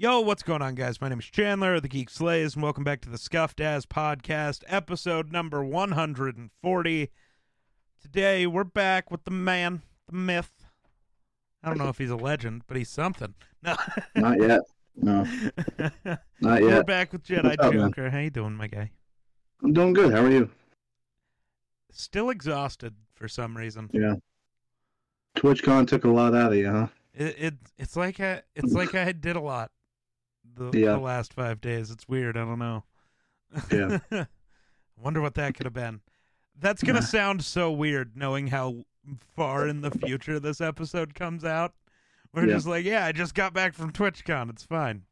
Yo, what's going on, guys? My name is Chandler of the Geek Slays, and welcome back to the Scuffed As Podcast, episode number 140. Today, we're back with the man, the myth. I don't know if he's a legend, but he's something. No, Not yet. No, not yet. we're back with Jedi up, man? How you doing, my guy? I'm doing good. How are you? Still exhausted for some reason. Yeah. TwitchCon took a lot out of you, huh? It, it it's like I it's like I did a lot the, Yeah. the last five days. It's weird. I don't know. Yeah. Wonder what that could have been. That's gonna sound so weird, knowing how far in the future this episode comes out. We're Yeah. just like, yeah, I just got back from TwitchCon. It's fine.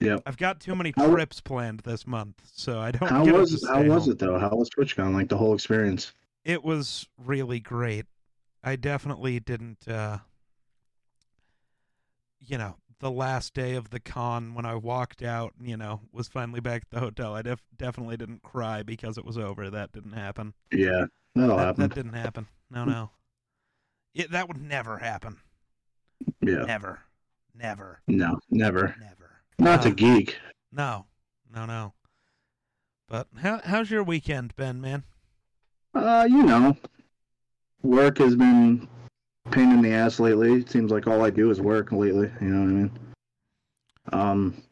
Yep. I've got too many How- trips planned this month, so I don't. How was how stay was it though? How was TwitchCon? Like the whole experience? It was really great. I definitely didn't uh you know, the last day of the con when I walked out, you know, was finally back at the hotel. I def- definitely didn't cry because it was over. That didn't happen. Yeah, that'll That, happen. that didn't happen. No, no. It, that would never happen. Yeah. Never. Never. No, never. Never. Not Uh, geek. No. No, no. But how how's your weekend been, man? Uh, you know, work has been pain in the ass lately. It seems like all I do is work lately. You know what I mean? Um,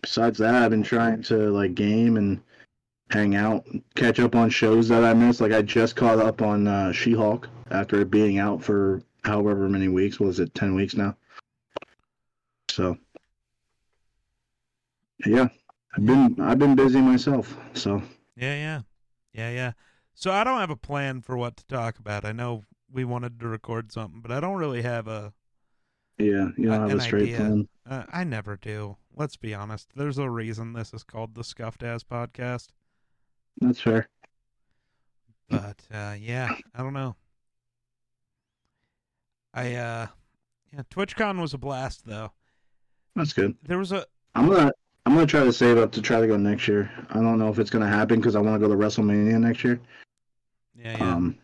besides that, I've been trying to like game and hang out, catch up on shows that I missed. Like I just caught up on uh, She-Hulk after it being out for however many weeks. Was it ten weeks now? So, yeah, I've been I've been busy myself. So Yeah, yeah. Yeah, yeah. So I don't have a plan for what to talk about. I know we wanted to record something, but I don't really have a yeah, you don't have an a straight idea. plan. uh, I never do. Let's be honest. There's a reason this is called the Scuffed Ass Podcast. That's fair. But uh yeah, I don't know. I uh yeah, TwitchCon was a blast though. That's good. There was a I'm gonna I'm gonna try to save up to try to go next year. I don't know if it's gonna happen because I want to go to WrestleMania next year. yeah, yeah. Um,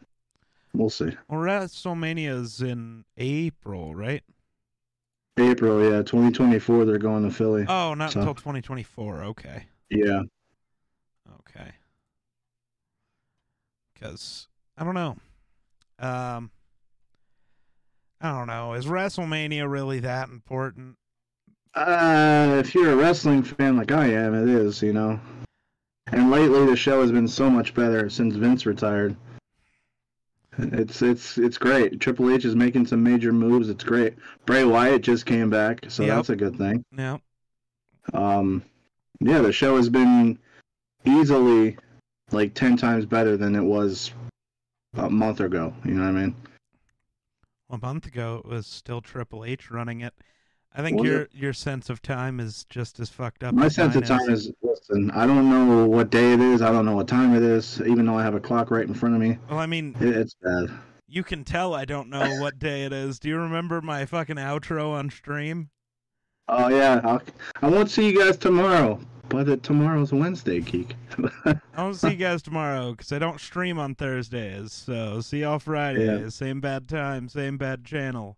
we'll see. well, WrestleMania's in April, right? April, yeah, 2024. They're going to Philly. Oh, not So- until 2024. Okay. yeah, Okay. Because I don't know. Um, I don't know. Is WrestleMania really that important? uh, if you're a wrestling fan like I am, it is. You know. And lately, the show has been so much better since Vince retired. It's it's it's great. Triple H is making some major moves. It's great. Bray Wyatt just came back, so Yep. that's a good thing. Yeah. Um, yeah, the show has been easily like ten times better than it was a month ago. You know what I mean? A month ago, it was still Triple H running it. I think your your sense of time is just as fucked up. My sense of time is listen. I don't know what day it is. I don't know what time it is. Even though I have a clock right in front of me, Well, I mean, it, it's bad. you can tell I don't know what day it is. Do you remember my fucking outro on stream? Oh yeah, I'll, I won't see you guys tomorrow. But it, tomorrow's Wednesday, geek. I won't see you guys tomorrow because I don't stream on Thursdays. So see y'all Friday. Yeah. Same bad time, same bad channel.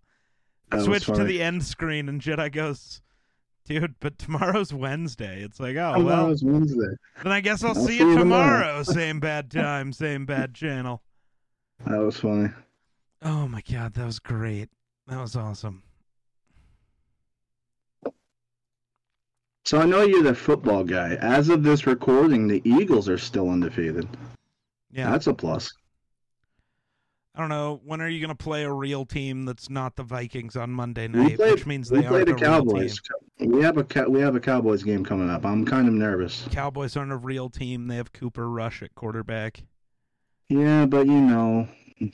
That Switch to the end screen and Jedi goes, dude, but tomorrow's Wednesday. It's like, oh, well, Tomorrow's Wednesday. then I guess I'll, I'll see see you you tomorrow. tomorrow. same bad time, same bad channel. That was funny. Oh my God, that was great. That was awesome. So I know you're the football guy. As of this recording, the Eagles are still undefeated. Yeah. That's a plus. I don't know. When are you going to play a real team that's not the Vikings on Monday night? played- which means they aren't the team. Cowboys. We have a we have a Cowboys game coming up. I'm kind of nervous. Cowboys aren't a real team. They have Cooper Rush at quarterback. Yeah, but you know,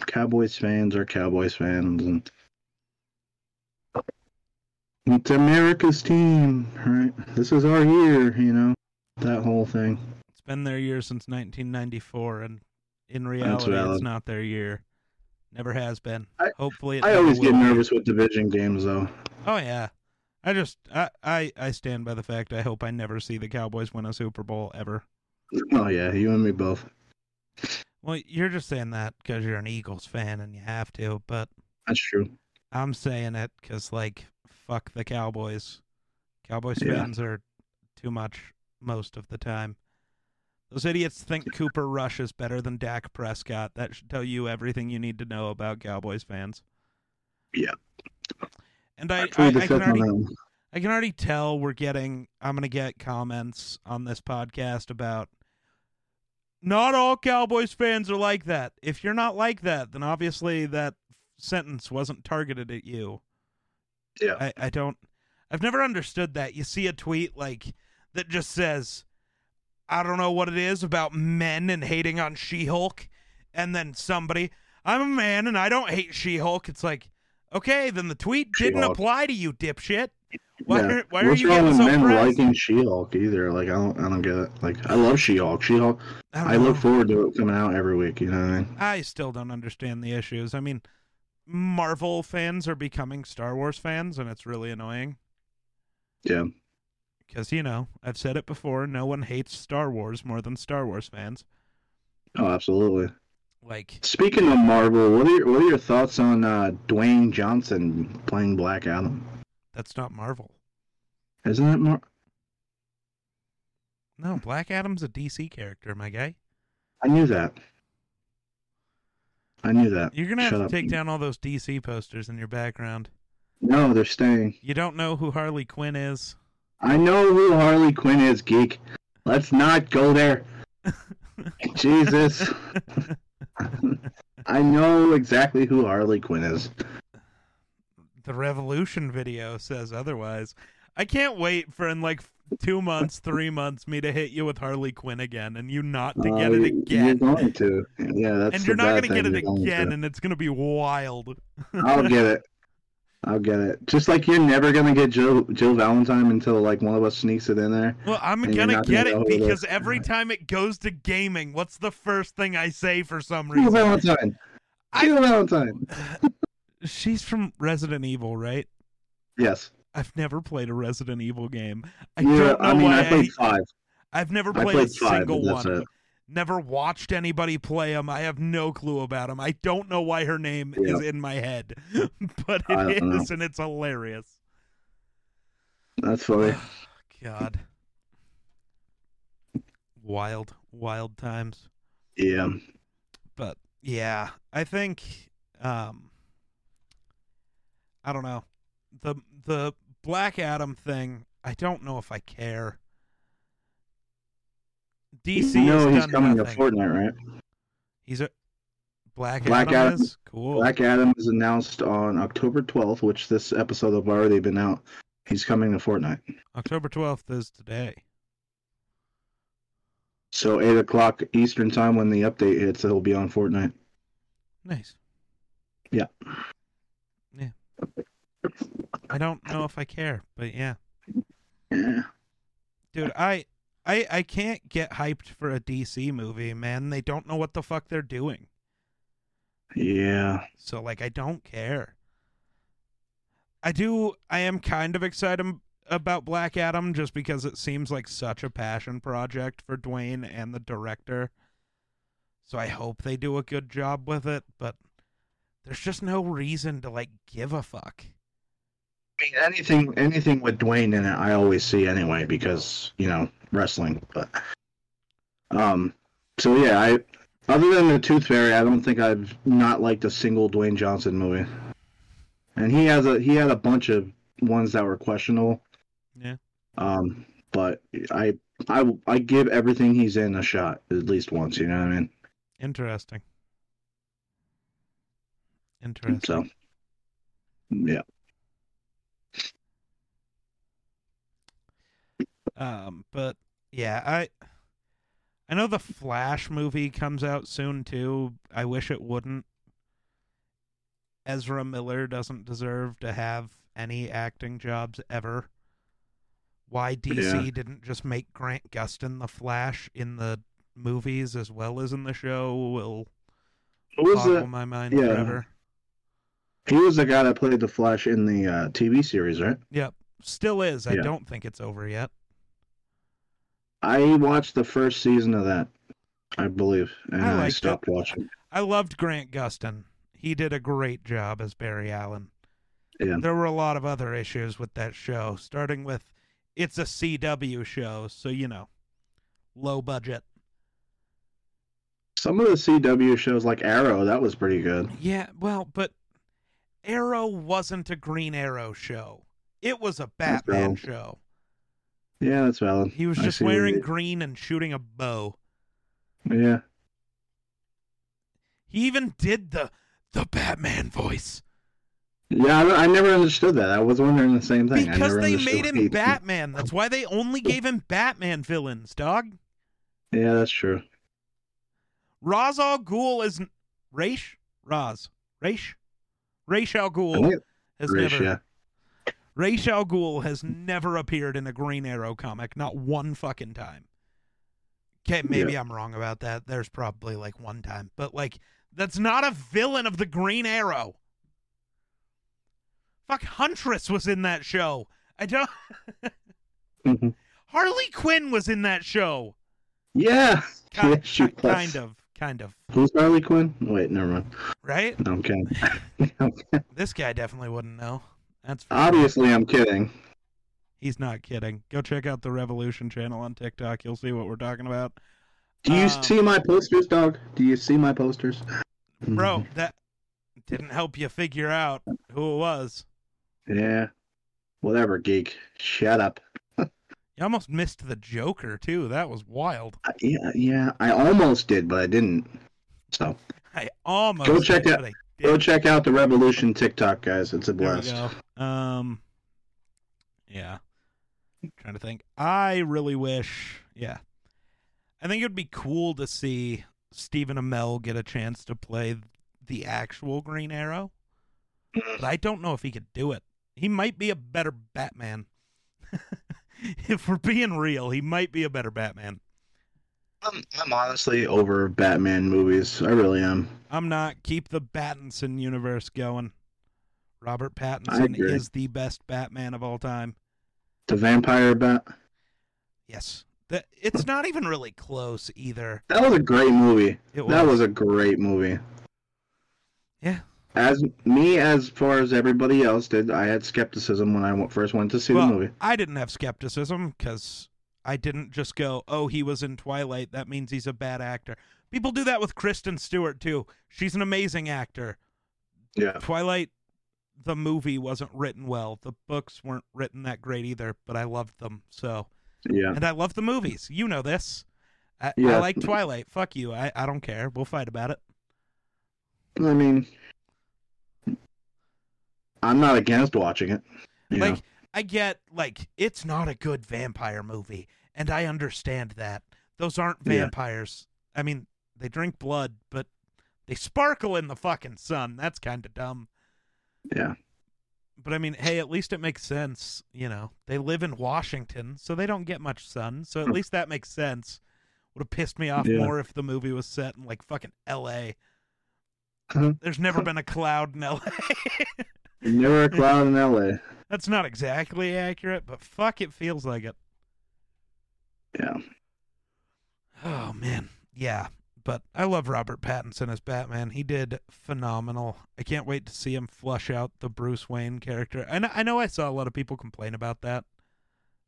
Cowboys fans are Cowboys fans, and it's America's team, right? This is our year, you know, that whole thing. It's been their year since 1994, and in reality, it's not their year. Never has been. I- Hopefully, I always get be. nervous with division games, though. Oh yeah, I just I, I I stand by the fact I hope I never see the Cowboys win a Super Bowl ever. Oh yeah, you and me both. Well, you're just saying that because you're an Eagles fan and you have to, but That's true. I'm saying it because like fuck the Cowboys, Cowboys Yeah. fans are too much most of the time. Those idiots think Cooper Rush is better than Dak Prescott. That should tell you everything you need to know about Cowboys fans. Yeah. And I, I, plead the I can already that. I can already tell we're getting I'm gonna get comments on this podcast about not all Cowboys fans are like that. If you're not like that, then obviously that sentence wasn't targeted at you. Yeah. I, I don't I've never understood that. You see a tweet like that just says I don't know what it is about men and hating on She-Hulk and then somebody I'm a man and I don't hate She-Hulk. It's like okay, then the tweet didn't She-Hulk. apply to you, dipshit. Why, Yeah. are, why are What's you wrong getting with so men pressed? liking She-Hulk either? Like I don't, I don't get it. Like I love She-Hulk. She-Hulk. I, I look forward to it coming out every week. You know what I mean? I still don't understand the issues. I mean, Marvel fans are becoming Star Wars fans, and it's really annoying Yeah. Because you know I've said it before. No one hates Star Wars more than Star Wars fans. Oh, absolutely. Like, Speaking of Marvel, what are your, what are your thoughts on uh, Dwayne Johnson playing Black Adam? that's not Marvel. Isn't it Mar? No, Black Adam's a DC character, my guy. I knew that. I knew that. You're gonna have Shut to up. take down all those DC posters in your background. No, they're staying. You don't know who Harley Quinn is. I know who Harley Quinn is, geek. Let's not go there. Jesus. I know exactly who Harley Quinn is. the Revolution video says otherwise. I can't wait for in like two months, three months, me to hit you with Harley Quinn again, and you not to get Uh, it You're going to. Yeah, that's and you're not gonna get it again, to. and it's gonna be wild. I'll get it. I'll get it. Just like you're never gonna get Joe Joe Valentine until like one of us sneaks it in there. Well, I'm gonna get gonna it it because is. every time it goes to gaming, what's the first thing I say for some Joe reason? Valentine. I- Joe Valentine. She's from Resident Evil, right? Yes. I've never played a Resident Evil game. I yeah, don't know I mean, why. I played five. I've never played, played a five, single one. it. Never watched anybody play him. I have no clue about him. I don't know why her name Yeah. is in my head, but it is, know. and it's hilarious. That's funny. God, wild, wild times. Yeah. But yeah, I think um, I don't know the the Black Adam thing. I don't know if I care. DC you know he's coming nothing. to Fortnite, right? He's a Black, Black Adam, Adam- is cool. Black Adam is announced on October 12th, which this episode have already been out. He's coming to Fortnite. October twelfth is today. So eight o'clock Eastern time when the update hits, it'll be on Fortnite. Nice. Yeah. Yeah. I don't know if I care, but yeah. Yeah. Dude, I I I can't get hyped for a DC movie, man. They don't know what the fuck they're doing. Yeah. So like I don't care. I do I am kind of excited about Black Adam just because it seems like such a passion project for Dwayne and the director. So I hope they do a good job with it, but there's just no reason to like give a fuck. I mean, anything, anything with Dwayne in it, I always see anyway because you know wrestling. But um, so yeah, I other than the Tooth Fairy, I don't think I've not liked a single Dwayne Johnson movie. And he has a he had a bunch of ones that were questionable. Yeah. Um, but I I I give everything he's in a shot at least once. You know what I mean? Interesting. Interesting. So yeah. Um, but yeah, I I know the Flash movie comes out soon too. I wish it wouldn't. Ezra Miller doesn't deserve to have any acting jobs ever. Why DC Yeah. didn't just make Grant Gustin the Flash in the movies as well as in the show will boggle my mind yeah. forever. he was the guy that played the Flash in the uh, TV series, right? Yep, still is. I don't think it's over yet. I watched the first season of that, I believe, and I I, stopped it. watching. I loved Grant Gustin. He did a great job as Barry Allen. Yeah. There were a lot of other issues with that show, starting with it's a CW show, so you know, low budget. Some of the CW shows like Arrow, that was pretty good. Yeah, well, but Arrow wasn't a Green Arrow show. It was a Batman show. Yeah, that's valid. He was I just wearing you- green and shooting a bow. Yeah. He even did the the Batman voice Yeah, I, I never understood that. I was wondering the same thing. I because they made him Batman. That's why they only gave him Batman villains, dog. Yeah, that's true. Ra's al Ghul is Raish Raz Raish Raish al Ghul has Rish, never yeah. Raish al Ghul has never appeared in a Green Arrow comic, not one fucking time. Okay, maybe I'm wrong about that. There's probably like one time, but like that's not a villain of the Green Arrow. Fuck, Huntress was in that show. I don't. Mhm. Harley Quinn was in that show. Yeah. Ki- Yeah, she kind of, kind of, Who's Harley Quinn? Wait, never mind. right? Okay. I'm. This guy definitely wouldn't know. That's for sure. Obviously, I'm kidding. He's not kidding. Go check out the Revolution channel on TikTok. You'll see what we're talking about. Do you Um, see my posters, dog? Do you see my posters? Bro, that didn't help you figure out who it was. Yeah. Whatever, geek. Shut up. You almost missed the Joker, too. That was wild. Uh, Yeah, yeah. I almost did, but I didn't. So I almost Go check did, out- I go check out the Revolution TikTok, guys. It's a blast. Um, yeah. trying to think. I really wish. Yeah, I think it would be cool to see Stephen Amell get a chance to play the actual Green Arrow, but I don't know if he could do it. He might be a better Batman. if we're being real, he might be a better Batman. I'm, I'm honestly over Batman movies. I really am. I'm not. Keep the Pattinson universe going. Robert Pattinson is the best Batman of all time. The Vampire Bat. Yes. That it's not even really close either. That was a great movie. It That was a great movie. Yeah. As me, as far as everybody else did, I had skepticism when I first went to see well, the movie. I didn't have skepticism because I didn't just go, "Oh, he was in Twilight. That means he's a bad actor." People do that with Kristen Stewart too. She's an amazing actor. Yeah. Twilight, the movie wasn't written well. The books weren't written that great either, but I loved them. So, Yeah. and I love the movies. You know this. I, I like Twilight. Fuck you. I, I don't care. We'll fight about it. I mean, I'm not against watching it. like know? I get like it's not a good vampire movie, and I understand that. Those aren't Yeah. vampires. I mean, they drink blood, but they sparkle in the fucking sun. That's kind of dumb. Yeah. But I mean, hey, at least it makes sense. You know, they live in Washington, so they don't get much sun. So at Hmm. least that makes sense. Would have pissed me off Yeah. more if the movie was set in like fucking L.A. Huh. There's never been a cloud in L.A. Never a cloud in L.A. That's not exactly accurate, but fuck, it feels like it. Yeah. Oh man, yeah. But I love Robert Pattinson as Batman. He did phenomenal. I can't wait to see him flush out the Bruce Wayne character. I know, I know I saw a lot of people complain about that.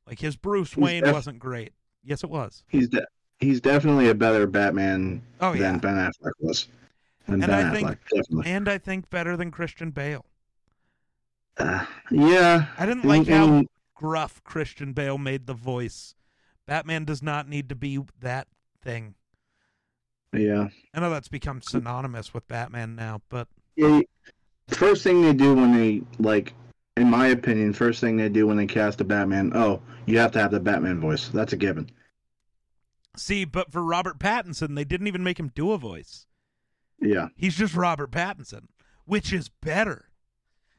Like his Bruce He's Wayne def- wasn't great. Yes, it was. He's de- he's definitely a better Batman Oh than yeah, Ben Affleck was. Than And Ben I think- Affleck, definitely. and I think better than Christian Bale. Uh, yeah. I didn't like and- how gruff Christian Bale made the voice. Batman does not need to be that thing. Yeah. I know that's become synonymous with Batman now, but Yeah, first thing they do when they like in my opinion first thing they do when they cast a batman oh you have to have the batman voice that's a given see, but for Robert Pattinson, they didn't even make him do a voice. yeah He's just Robert Pattinson, which is better.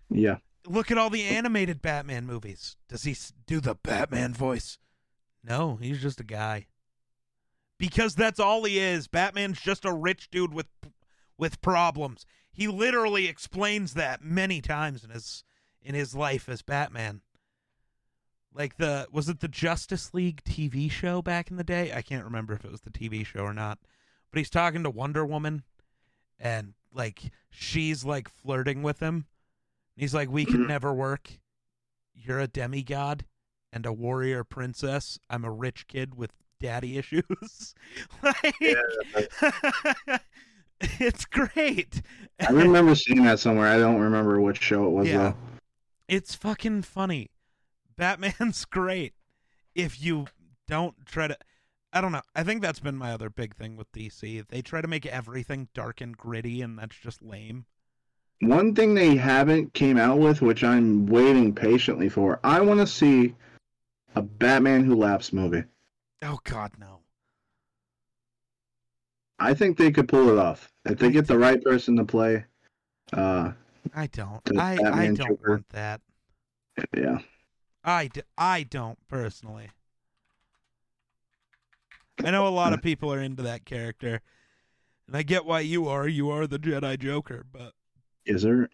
yeah Look at all the animated Batman movies. Does he do the Batman voice? No, he's just a guy. Because that's all he is. Batman's just a rich dude with with problems. He literally explains that many times in his in his life as Batman. Like the was it the Justice League TV show back in the day? I can't remember if it was the TV show or not. But he's talking to Wonder Woman and like she's like flirting with him. He's like, "We could Mhm. never work. You're a demigod." And a warrior princess. I'm a rich kid with daddy issues. like, it's great. I remember seeing that somewhere. I don't remember which show it was Yeah. though. It's fucking funny. Batman's great. If you don't try to I don't know. I think that's been my other big thing with DC. They try to make everything dark and gritty and that's just lame. One thing they haven't came out with, which I'm waiting patiently for, I want to see a Batman Who Laughs movie. Oh god no. I think they could pull it off if they get the right person to play. Uh, I don't. I I don't Joker. want that. yeah, I, d- I don't personally. I know a lot of people are into that character, and I get why you are. You are the Jedi Joker, but is there?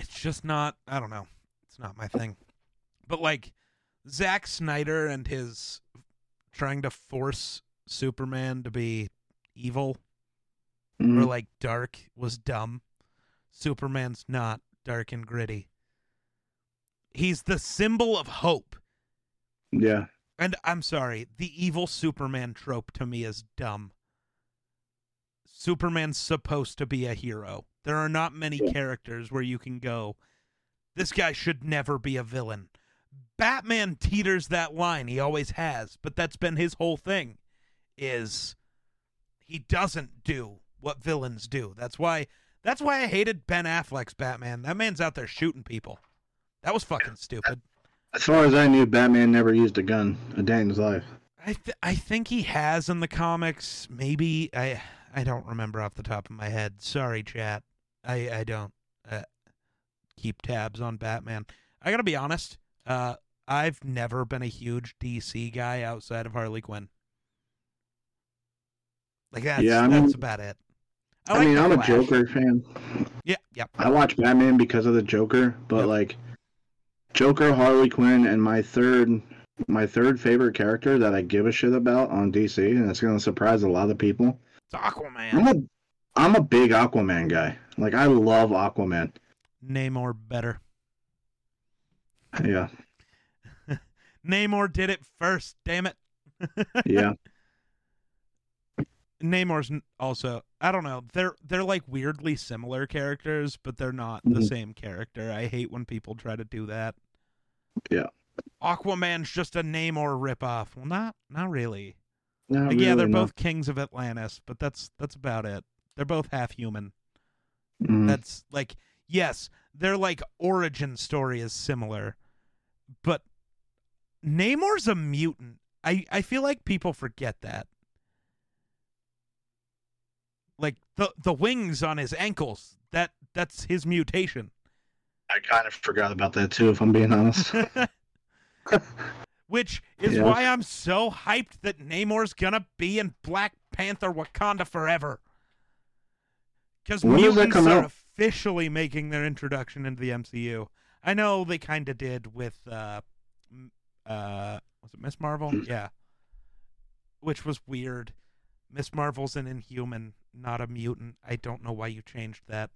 It's just not. I don't know. It's not my thing. But like Zack Snyder and his trying to force Superman to be evil or Mm, like dark was dumb. Superman's not dark and gritty. He's the symbol of hope. yeah, And I'm sorry, the evil Superman trope to me is dumb. Superman's supposed to be a hero. There are not many characters where you can go, this guy should never be a villain. Batman teeters that line. He always has, but that's been his whole thing is he doesn't do what villains do. That's why that's why I hated Ben Affleck's Batman. That man's out there shooting people. That was fucking stupid. as far as I knew, Batman never used a gun a day in his life. I th- I think he has in the comics. Maybe I I don't remember off the top of my head. Sorry, chat. I I don't uh, keep tabs on Batman. I gotta be honest. Uh, I've never been a huge DC guy outside of Harley Quinn. Like that's Yeah, I mean- that's about it. I, like mean, I'm a Joker fan. Yeah, yeah. I watch Batman because of the Joker, but Yep. like Joker, Harley Quinn, and my third my third favorite character that I give a shit about on DC, and it's gonna surprise a lot of people. It's Aquaman. I'm a I'm a big Aquaman guy. Like I love Aquaman. Namor better. Yeah, Namor did it first. Damn it. yeah. Namor's also I don't know. They're they're like weirdly similar characters, but they're not the Mhm. same character. I hate when people try to do that. Yeah. Aquaman's just a Namor ripoff. Well, not not really. Not yeah, they're really, no. both kings of Atlantis, but that's that's about it. They're both half human. Mhm. That's like yes, their like origin story is similar, but Namor's a mutant. I I feel like people forget that. Like the the wings on his ankles, that that's his mutation. I kind of forgot about that too, if I'm being honest. Which is Yeah. why I'm so hyped that Namor's gonna be in Black Panther Wakanda forever. Because When does that mutants are out? officially making their introduction into the MCU. I know they kind of did with, uh, uh, was it Miss Marvel? Yeah. Which was weird. Miss Marvel's an inhuman, not a mutant. I don't know why you changed that.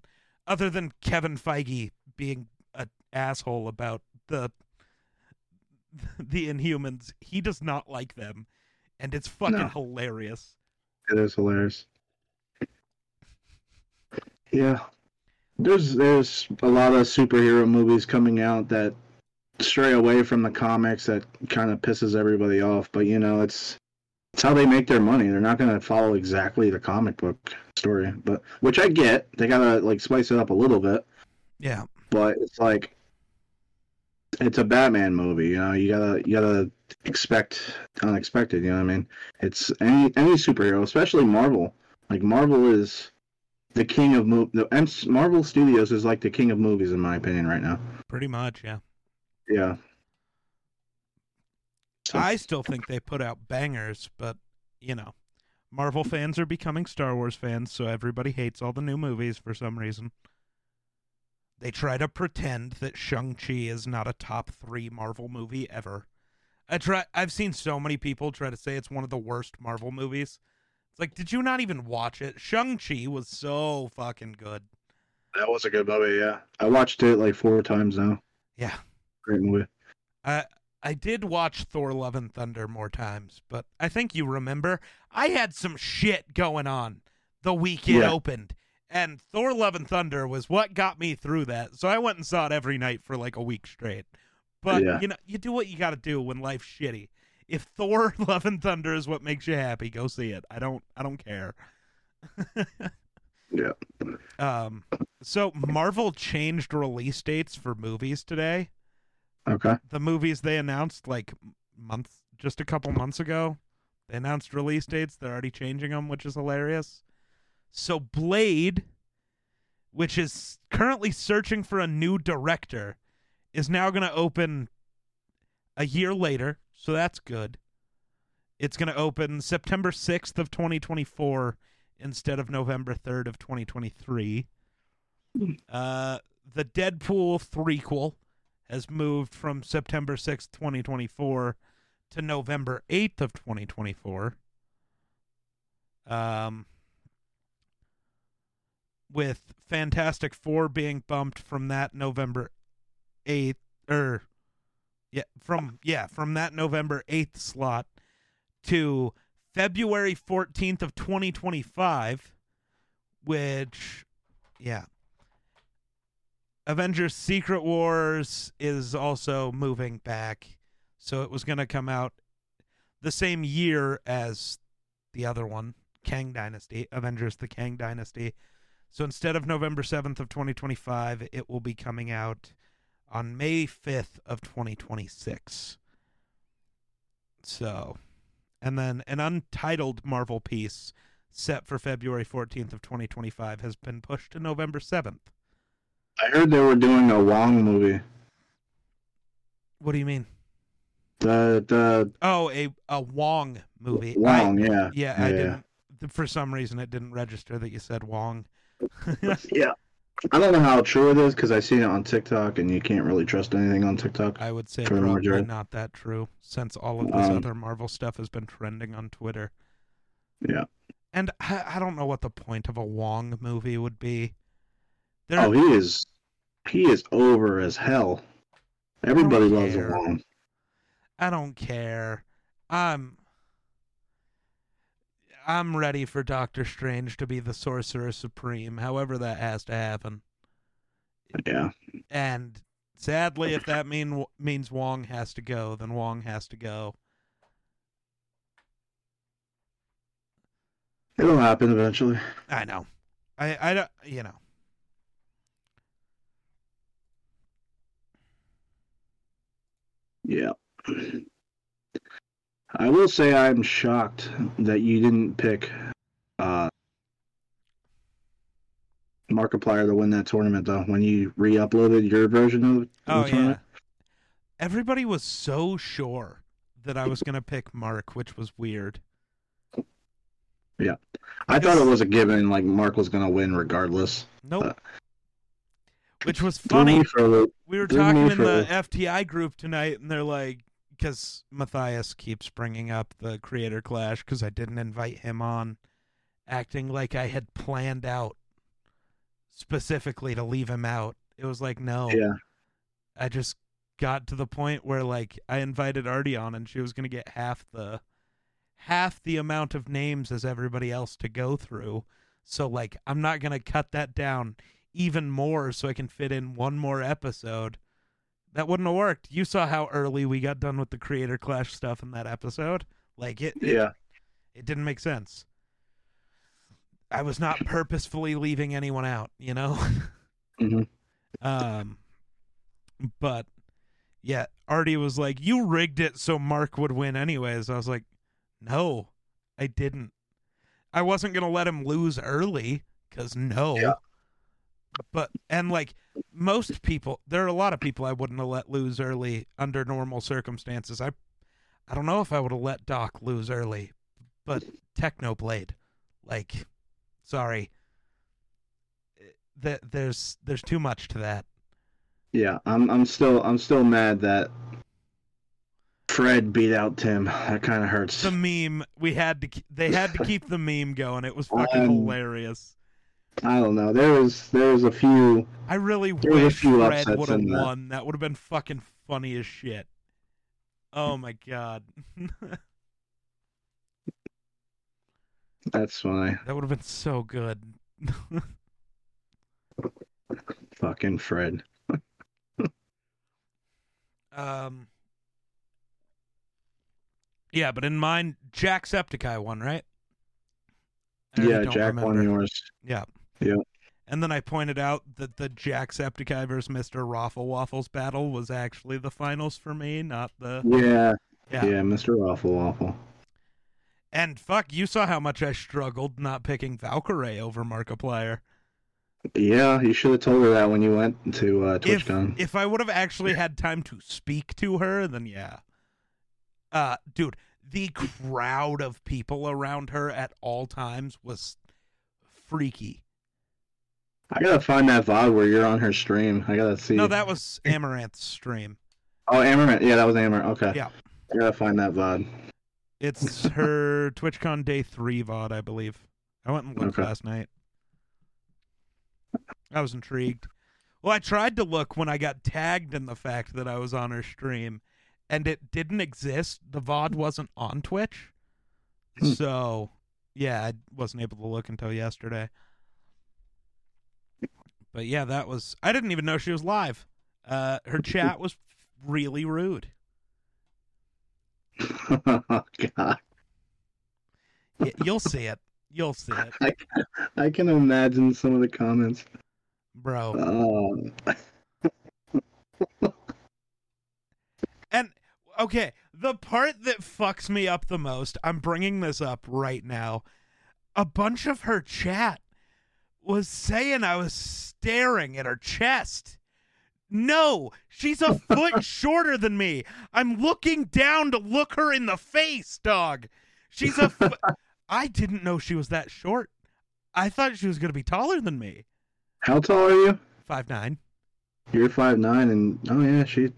Other than Kevin Feige being an asshole about the the Inhumans, he does not like them, and it's fucking No. hilarious. It is hilarious. Yeah. There's there's a lot of superhero movies coming out that stray away from the comics that kind of pisses everybody off, but you know, it's it's how they make their money. They're not going to follow exactly the comic book story, but which I get. They got to like spice it up a little bit, Yeah, but it's like it's a Batman movie, you know. You gotta you gotta expect unexpected. You know what I mean? It's any any superhero, especially Marvel. Like Marvel is the king of mov The Marvel Studios is like the king of movies in my opinion right now. pretty much. Yeah, Yeah. So- I still think they put out bangers, but you know, Marvel fans are becoming Star Wars fans, so everybody hates all the new movies for some reason. They try to pretend that Shang-Chi is not a top 3 Marvel movie ever. I try I've seen so many people try to say it's one of the worst Marvel movies. It's like, did you not even watch it? Shang-Chi was so fucking good. That was a good movie. Yeah, I watched it like four times now. Yeah. great movie. I I did watch Thor: Love and Thunder more times, but I think you remember I had some shit going on the week it Yeah. opened, and Thor: Love and Thunder was what got me through that. So I went and saw it every night for like a week straight. But Yeah. you know, you do what you got to do when life's shitty. If Thor: Love and Thunder is what makes you happy, go see it. I don't I don't care. Yeah. Um. So Marvel changed release dates for movies today Okay. the movies they announced like months just a couple months ago they announced release dates they're already changing them which is hilarious so blade which is currently searching for a new director is now going to open a year later so that's good. It's going to open september 6th of 2024 instead of november 3rd of 2023 uh the deadpool threequel has moved from September 6th, 2024 to November 8th of 2024. Um with Fantastic 4 being bumped from that November 8th or er, yeah, from yeah, from that November 8th slot to February 14th of 2025 which yeah, Avengers Secret Wars is also moving back. So it was going to come out the same year as the other one, Kang Dynasty, Avengers the Kang Dynasty. So instead of November 7th of 2025, it will be coming out on May 5th of 2026. So, and then an untitled Marvel piece set for February 14th of 2025 has been pushed to November 7th. I heard they were doing a Wong movie. What do you mean? The the Oh, a a Wong movie. Wong, I, yeah. yeah, I Yeah. didn't. For some reason, it didn't register that you said Wong. Yeah. I don't know how true it is because I seen it on TikTok, and you can't really trust anything on TikTok. I would say probably not that true, since all of this Um, other Marvel stuff has been trending on Twitter. Yeah. And I, I don't know what the point of a Wong movie would be. There, Oh, he is he is over as hell. Everybody loves care. Wong. I don't care. I'm I'm ready for Doctor Strange to be the Sorcerer Supreme, however that has to happen. Yeah. And sadly, if that mean means Wong has to go, then Wong has to go. It'll happen eventually. I know. I I don't. You know. Yeah. I will say I'm shocked that you didn't pick uh Markiplier to win that tournament though when you re-uploaded your version of the Oh yeah. tournament. Everybody was so sure that I was gonna pick Mark, which was weird. Yeah, I thought it was a given like Mark was going to win regardless. Nope. Uh, Which was funny. me for a loop. We were talking in the FTI group tonight, and they're like, because Matthias keeps bringing up the creator clash because I didn't invite him on, acting like I had planned out specifically to leave him out. It was like, no, Yeah. I just got to the point where like I invited Artie on, and she was gonna get half the half the amount of names as everybody else to go through. So like, I'm not gonna cut that down even more so I can fit in one more episode. That wouldn't have worked. You saw how early we got done with the creator clash stuff in that episode. Like it, it Yeah. it didn't make sense. I was not purposefully leaving anyone out, you know? Mhm. Um but yeah, Artie was like, You rigged it so Mark would win anyways. I was like, No, I didn't. I wasn't gonna let him lose early, because no. Yeah. But and like most people there are a lot of people I wouldn't have let lose early under normal circumstances. I I don't know if I would have let Doc lose early, but Technoblade, like, sorry, that there's there's too much to that. Yeah, I'm I'm still I'm still mad that Fred beat out Tim. That kind of hurts. The meme we had to they had to keep the meme going. It was fucking Um, hilarious. I don't know. There was there was a few. I really There was a wish Fred would have in that. won. That would have been fucking funny as shit. Oh my god. That's why. that would have been so good. Fucking Fred. um Yeah, but in mine Jacksepticeye won, right? I Yeah, Jack remember. won yours. Yeah. Yeah. And then I pointed out that the Jacksepticeye versus Mr. Raffle Waffles battle was actually the finals for me, not the Yeah, Yeah. yeah, Mr. Awful Awful. And fuck, you saw how much I struggled not picking Valkyrae over Markiplier. Yeah, you should have told her that when you went to uh, If TwitchCon. if I would have actually had time to speak to her, then yeah. Uh dude, the crowd of people around her at all times was freaky. I gotta find that VOD where you're on her stream. I gotta see. No, that was Amouranth's stream. Oh, Amouranth. Yeah, that was Amouranth. Okay. Yeah. I gotta find that VOD. It's her TwitchCon day three VOD, I believe. I went and looked Okay. last night. I was intrigued. Well, I tried to look when I got tagged in the fact that I was on her stream, and it didn't exist. The VOD wasn't on Twitch. Hmm. So, yeah, I wasn't able to look until yesterday. But yeah, that was. I didn't even know she was live. Uh, her chat was really rude. oh, God. Y- You'll see it. You'll see it, I can imagine some of the comments. bro. Oh, And okay, the part that fucks me up the most, I'm bringing this up right now. A bunch of her chat was saying I was staring at her chest. No, she's a foot shorter than me. I'm looking down to look her in the face, dog. She's a. Fo- I didn't know she was that short. I thought she was going to be taller than me. how tall are you? Five nine. You're five nine, and oh yeah, she.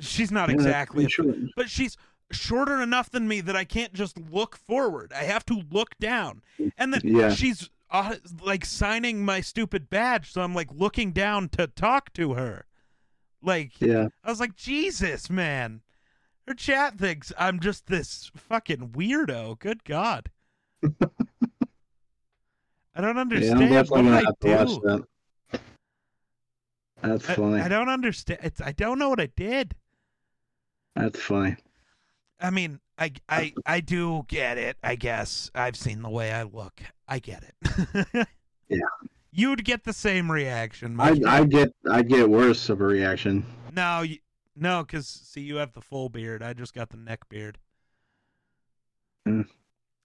She's not yeah, exactly short. but she's shorter enough than me that I can't just look forward. I have to look down. And then Yeah. she's uh, like signing my stupid badge, so I'm like looking down to talk to her. Like Yeah, I was like, Jesus, man. Her chat thinks I'm just this fucking weirdo. Good God. I don't yeah, understand I'm what I do. that. That's I, funny. I don't understand. It's, I don't know what I did. That's funny. I mean, I, I, I do get it. I guess I've seen the way I look. I get it. Yeah. You'd get the same reaction. I. I get I get worse of a reaction. no, you, no, because see, you have the full beard. I just got the neck beard. Hmm.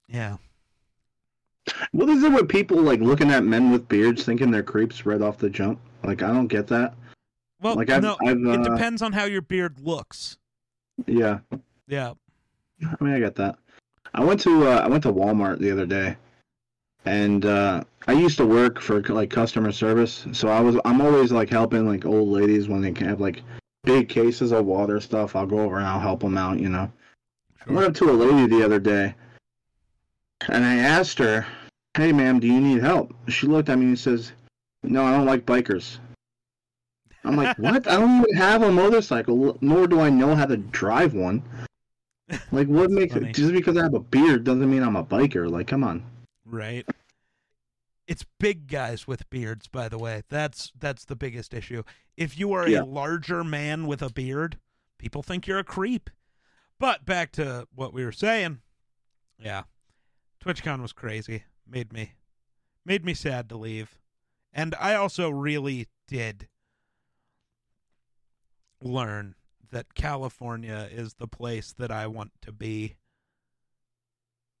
Yeah. What is it with people like looking at men with beards thinking they're creeps right off the jump? Like I don't get that. Well, Like I've, no, I've it uh, depends on how your beard looks. yeah. Yeah. I mean I got that. I went to uh, I went to Walmart the other day, and uh, I used to work for like customer service, so I was I'm always like helping like old ladies when they can have like big cases of water stuff. I'll go over and I'll help them out, you know. I went up to a lady the other day, and I asked her, "Hey, ma'am, do you need help?" She looked at me and says, "No, I don't like bikers." I'm like, "What? I don't even have a motorcycle, nor do I know how to drive one." Like, what makes funny. it just because I have a beard doesn't mean I'm a biker? Like, come on. Right. It's big guys with beards, by the way. That's that's the biggest issue. If you are Yeah. a larger man with a beard, people think you're a creep. But back to what we were saying. Yeah. TwitchCon was crazy. Made me made me sad to leave. And I also really did learn that California is the place that I want to be.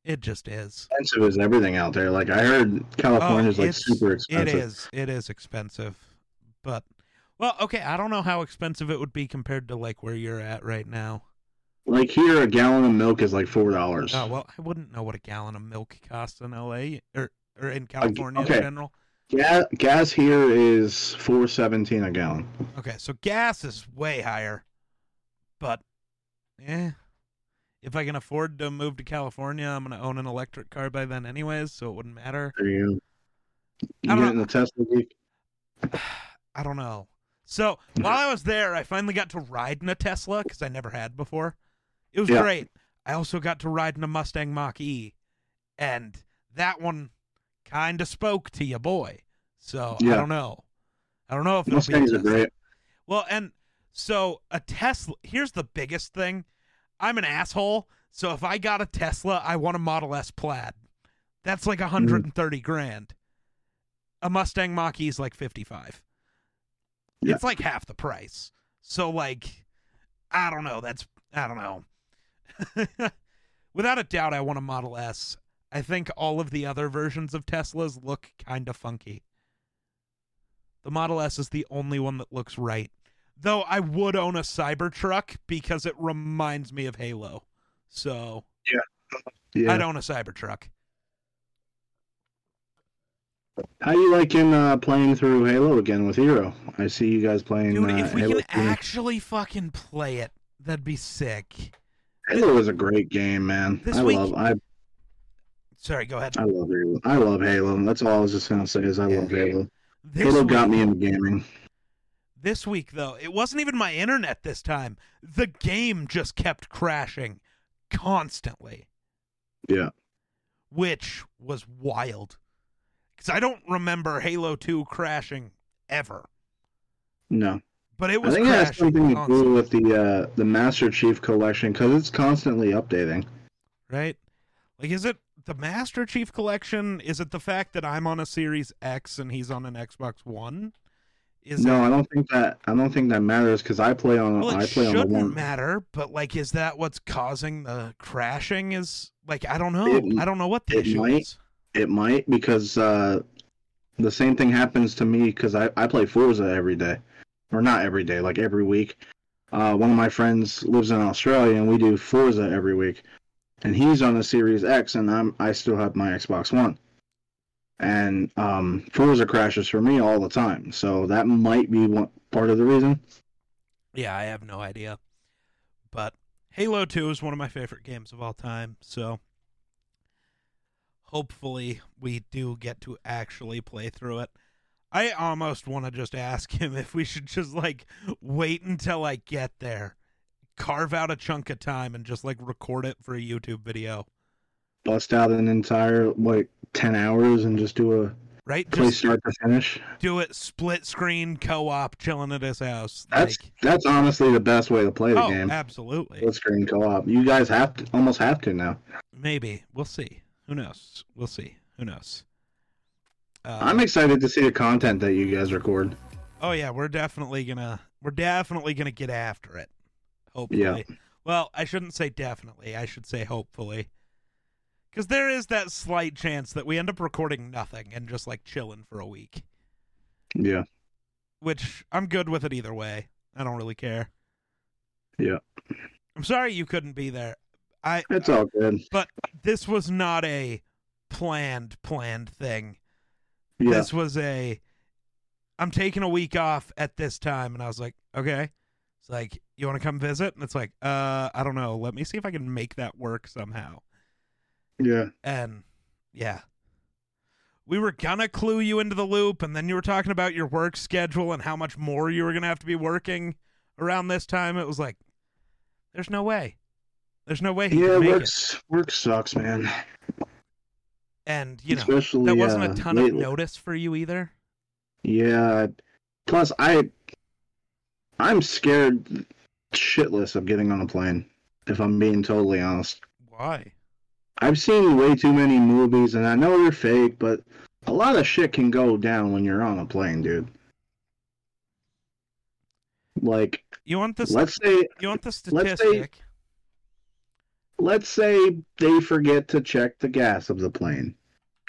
It just is. Expensive is everything out there. Like, I heard California's oh, like Oh, it's- super expensive. is. It is expensive. But well, okay, I don't know how expensive it would be compared to like where you're at right now. Like here, a gallon of milk is like four dollars. Oh, well, I wouldn't know what a gallon of milk costs in LA or or in California okay. in general. Gas, gas here is four seventeen a gallon. Okay, so gas is way higher. But eh if I can afford to move to California, I'm going to own an electric car by then anyways, so it wouldn't matter. There you You I don't getting the Tesla geek? I don't know. So while I was there, I finally got to ride in a Tesla because I never had before. It was Yeah. great. I also got to ride in a Mustang Mach E, and that one kind of spoke to you, boy. So I don't know. I don't know if it'll be a Mustangs are great. Well, and so a Tesla. Here's the biggest thing. I'm an asshole. So if I got a Tesla, I want a Model S Plaid. That's like 130 mm. grand. A Mustang Mach E is like 55. Yeah. It's like half the price. So like, I don't know. That's I don't know. Without a doubt, I want a Model S. I think all of the other versions of Teslas look kind of funky. The Model S is the only one that looks right. Though I would own a Cybertruck because it reminds me of Halo. So Yeah. I'd own a Cybertruck. How you liking uh, playing through Halo again with Hero? I see you guys playing. Dude, uh, if we Halo can 3. actually fucking play it, that'd be sick. Halo is a great game, man. This I week- love. I Sorry, go ahead. I love Halo. I love Halo. That's all I was just gonna say is I Yeah. love Halo. This Halo week, got me into gaming. This week, though, it wasn't even my internet this time. The game just kept crashing constantly, Yeah. which was wild. Because I don't remember Halo 2 crashing ever. No. But it was I think it has something to do with the uh, the Master Chief collection because it's constantly updating. right? Like, is it the Master Chief Collection? Is it the fact that I'm on a Series X and he's on an Xbox One? Is no, it I don't think that. I don't think that matters because I play on. Well, it I play on the shouldn't one. matter, but like, is that what's causing the crashing? Is like, I don't know. It- I don't know what the it issue might. is. It might because uh, the same thing happens to me because I, I play Forza every day, or not every day, like every week. Uh, one of my friends lives in Australia and we do Forza every week, and he's on the Series X and I'm I still have my Xbox One, and um, Forza crashes for me all the time, so that might be one part of the reason. Yeah, I have no idea. But Halo 2 is one of my favorite games of all time, so hopefully we do get to actually play through it. I almost want to just ask him if we should just like wait until I get there, carve out a chunk of time and just like record it for a YouTube video, Bust out an entire like ten hours and just do a right? play Just start to finish. do it split screen co-op chilling at his house. That's like, that's honestly the best way to play the oh, game. absolutely. Split screen co-op. You guys have to almost have to now. Maybe we'll see. Who knows? We'll see. Who knows? Uh, I'm excited to see the content that you guys record. oh yeah, we're definitely gonna we're definitely gonna get after it. Hopefully. Yeah. Well, I shouldn't say definitely. I should say hopefully. Because there is that slight chance that we end up recording nothing and just like chilling for a week, Yeah. which I'm good with it either way. I don't really care. Yeah. I'm sorry you couldn't be there. I It's all good. but this was not a planned planned thing. Yeah. This was a I'm taking a week off at this time and I was like, okay. It's like, you want to come visit? And it's like, uh, I don't know. Let me see if I can make that work somehow. Yeah. And yeah. We were gonna clue you into the loop, and then you were talking about your work schedule and how much more you were gonna have to be working around this time. It was like, there's no way. There's no way he Yeah, can make it. works work sucks, man. And you know, Especially that wasn't uh, a ton lately. of notice for you either. Yeah. Plus, I I'm scared shitless of getting on a plane. If I'm being totally honest, Why? I've seen way too many movies, and I know they're fake, but a lot of shit can go down when you're on a plane, dude. Like, You want this? let's say You want the let's say- statistic? let's say they forget to check the gas of the plane.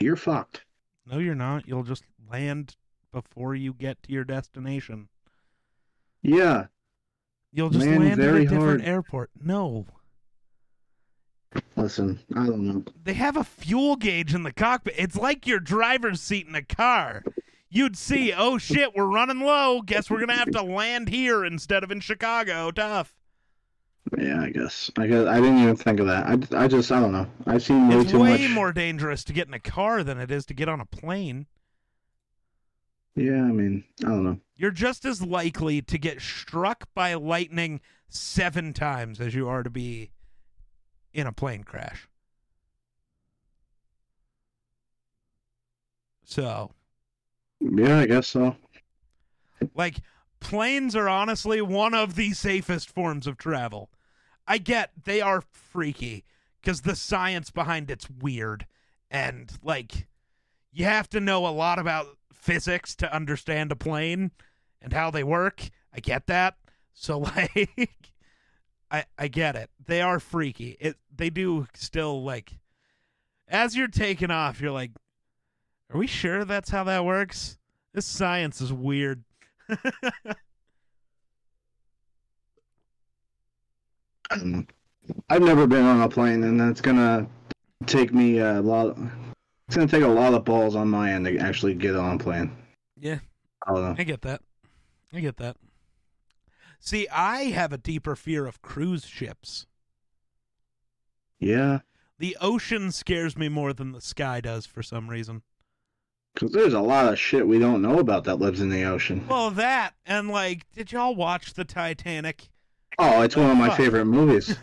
You're fucked. No, you're not. You'll just land before you get to your destination. Yeah. You'll just Land land at a different hard. airport. No, Listen, I don't know. they have a fuel gauge in the cockpit. It's like your driver's seat in a car. You'd see, oh shit, we're running low. Guess we're gonna have to land here instead of in Chicago. Tough. Yeah, I guess. I guess I didn't even think of that. I, I just I don't know. I've seen way It's too way much. more dangerous to get in a car than it is to get on a plane. Yeah, I mean, I don't know. You're just as likely to get struck by lightning seven times as you are to be in a plane crash. So, Yeah, I guess so. like, planes are honestly one of the safest forms of travel. I get they are freaky because the science behind it's weird. And, like, you have to know a lot about physics to understand a plane and how they work. I get that. So, like, I, I get it. They are freaky. It They do still, like, as you're taking off, you're like, are we sure that's how that works? This science is weird. I don't know. I've never been on a plane, and that's gonna take me a lot. It's gonna take a lot of balls on my end to actually get on a plane. Yeah. I. I get that. I get that. See, I have a deeper fear of cruise ships. Yeah, The ocean scares me more than the sky does for some reason. because there's a lot of shit we don't know about that lives in the ocean. Well, that and like, did y'all watch the Titanic? Oh, it's one of my favorite movies.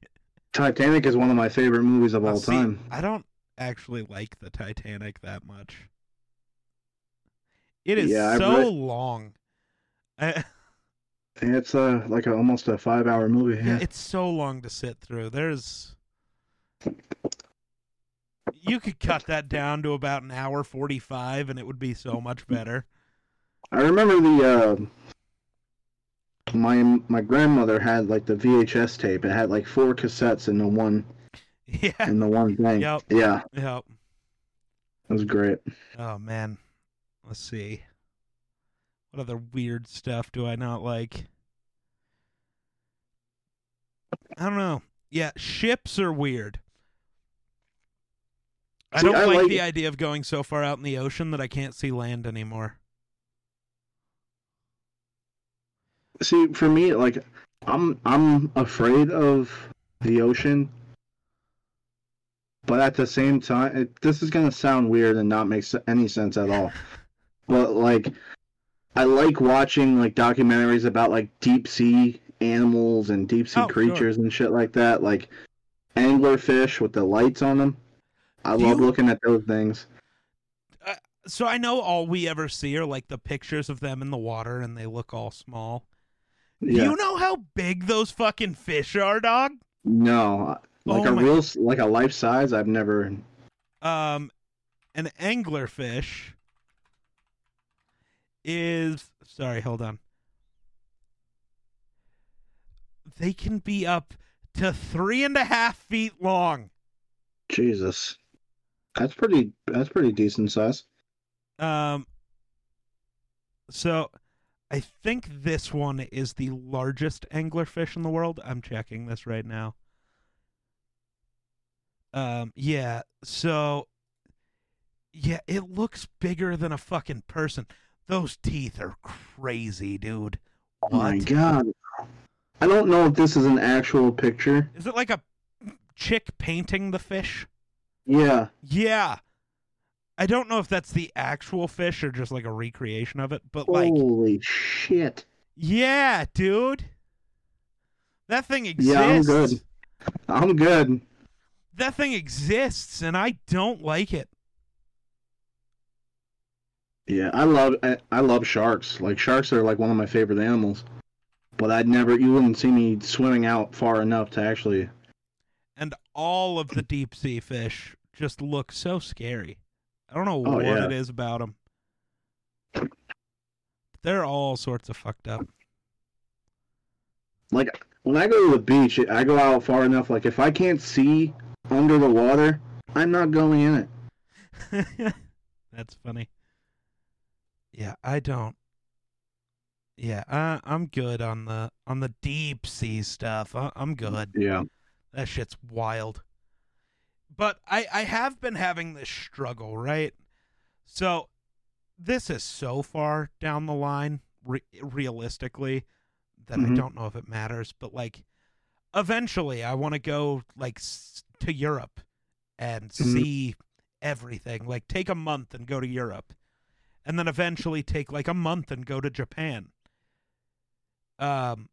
Titanic is one of my favorite movies of all see, time. I don't actually like the Titanic that much. It is Yeah, so read- long. I, It's uh, like a, almost a five-hour movie. Yeah, Yeah. it's so long to sit through. There's you could cut that down to about an hour 45 and it would be so much better. I remember the uh, my my grandmother had like the VHS tape. It had like four cassettes in the one Yeah. in the one thing. Yep. Yeah, Yep. it was great. Oh man. Let's see. What other weird stuff do I not like? I don't know. Yeah, ships are weird. I don't I like, like- the idea of going so far out in the ocean that I can't see land anymore. See, for me, like I'm I'm afraid of the ocean, but at the same time, it, this is gonna sound weird and not make any sense at all. But like, I like watching like documentaries about like deep sea animals and deep sea Oh, sure. creatures and shit like that, like anglerfish with the lights on them. I Do love you- looking at those things. So I know all we ever see are like the pictures of them in the water and they look all small. Do Yeah. you know how big those fucking fish are, dog? No, like Oh a real like a life size. I've never. Um, an anglerfish is sorry. Hold on. They can be up to three and a half feet long. Jesus, that's pretty. That's pretty decent size. Um, so I think this one is the largest anglerfish in the world. I'm checking this right now. Um, yeah. So, yeah, it looks bigger than a fucking person. Those teeth are crazy, dude. Oh my god. I don't know if this is an actual picture. Is it like a chick painting the fish? Yeah. Yeah. I don't know if that's the actual fish or just like a recreation of it, but like Holy shit. Yeah, dude. That thing exists. Yeah, I'm good. I'm good. That thing exists, and I don't like it. Yeah, I love I, I love sharks. Like sharks are like one of my favorite animals. But I'd never you wouldn't see me swimming out far enough to actually And all of the deep sea fish just look so scary. I don't know Oh, what yeah. it is about them. They're all sorts of fucked up. like when I go to the beach, I go out far enough like if I can't see under the water, I'm not going in it. That's funny. Yeah, I don't. Yeah, I, I'm good on the on the deep sea stuff. I, I'm good. Yeah. That shit's wild. But I I have been having this struggle, right? So this is so far down the line re- realistically that I Mhm. don't know if it matters, but like eventually I want to go like s- to Europe and Mhm. see everything. Like take a month and go to Europe. And then eventually take like a month and go to Japan. Um,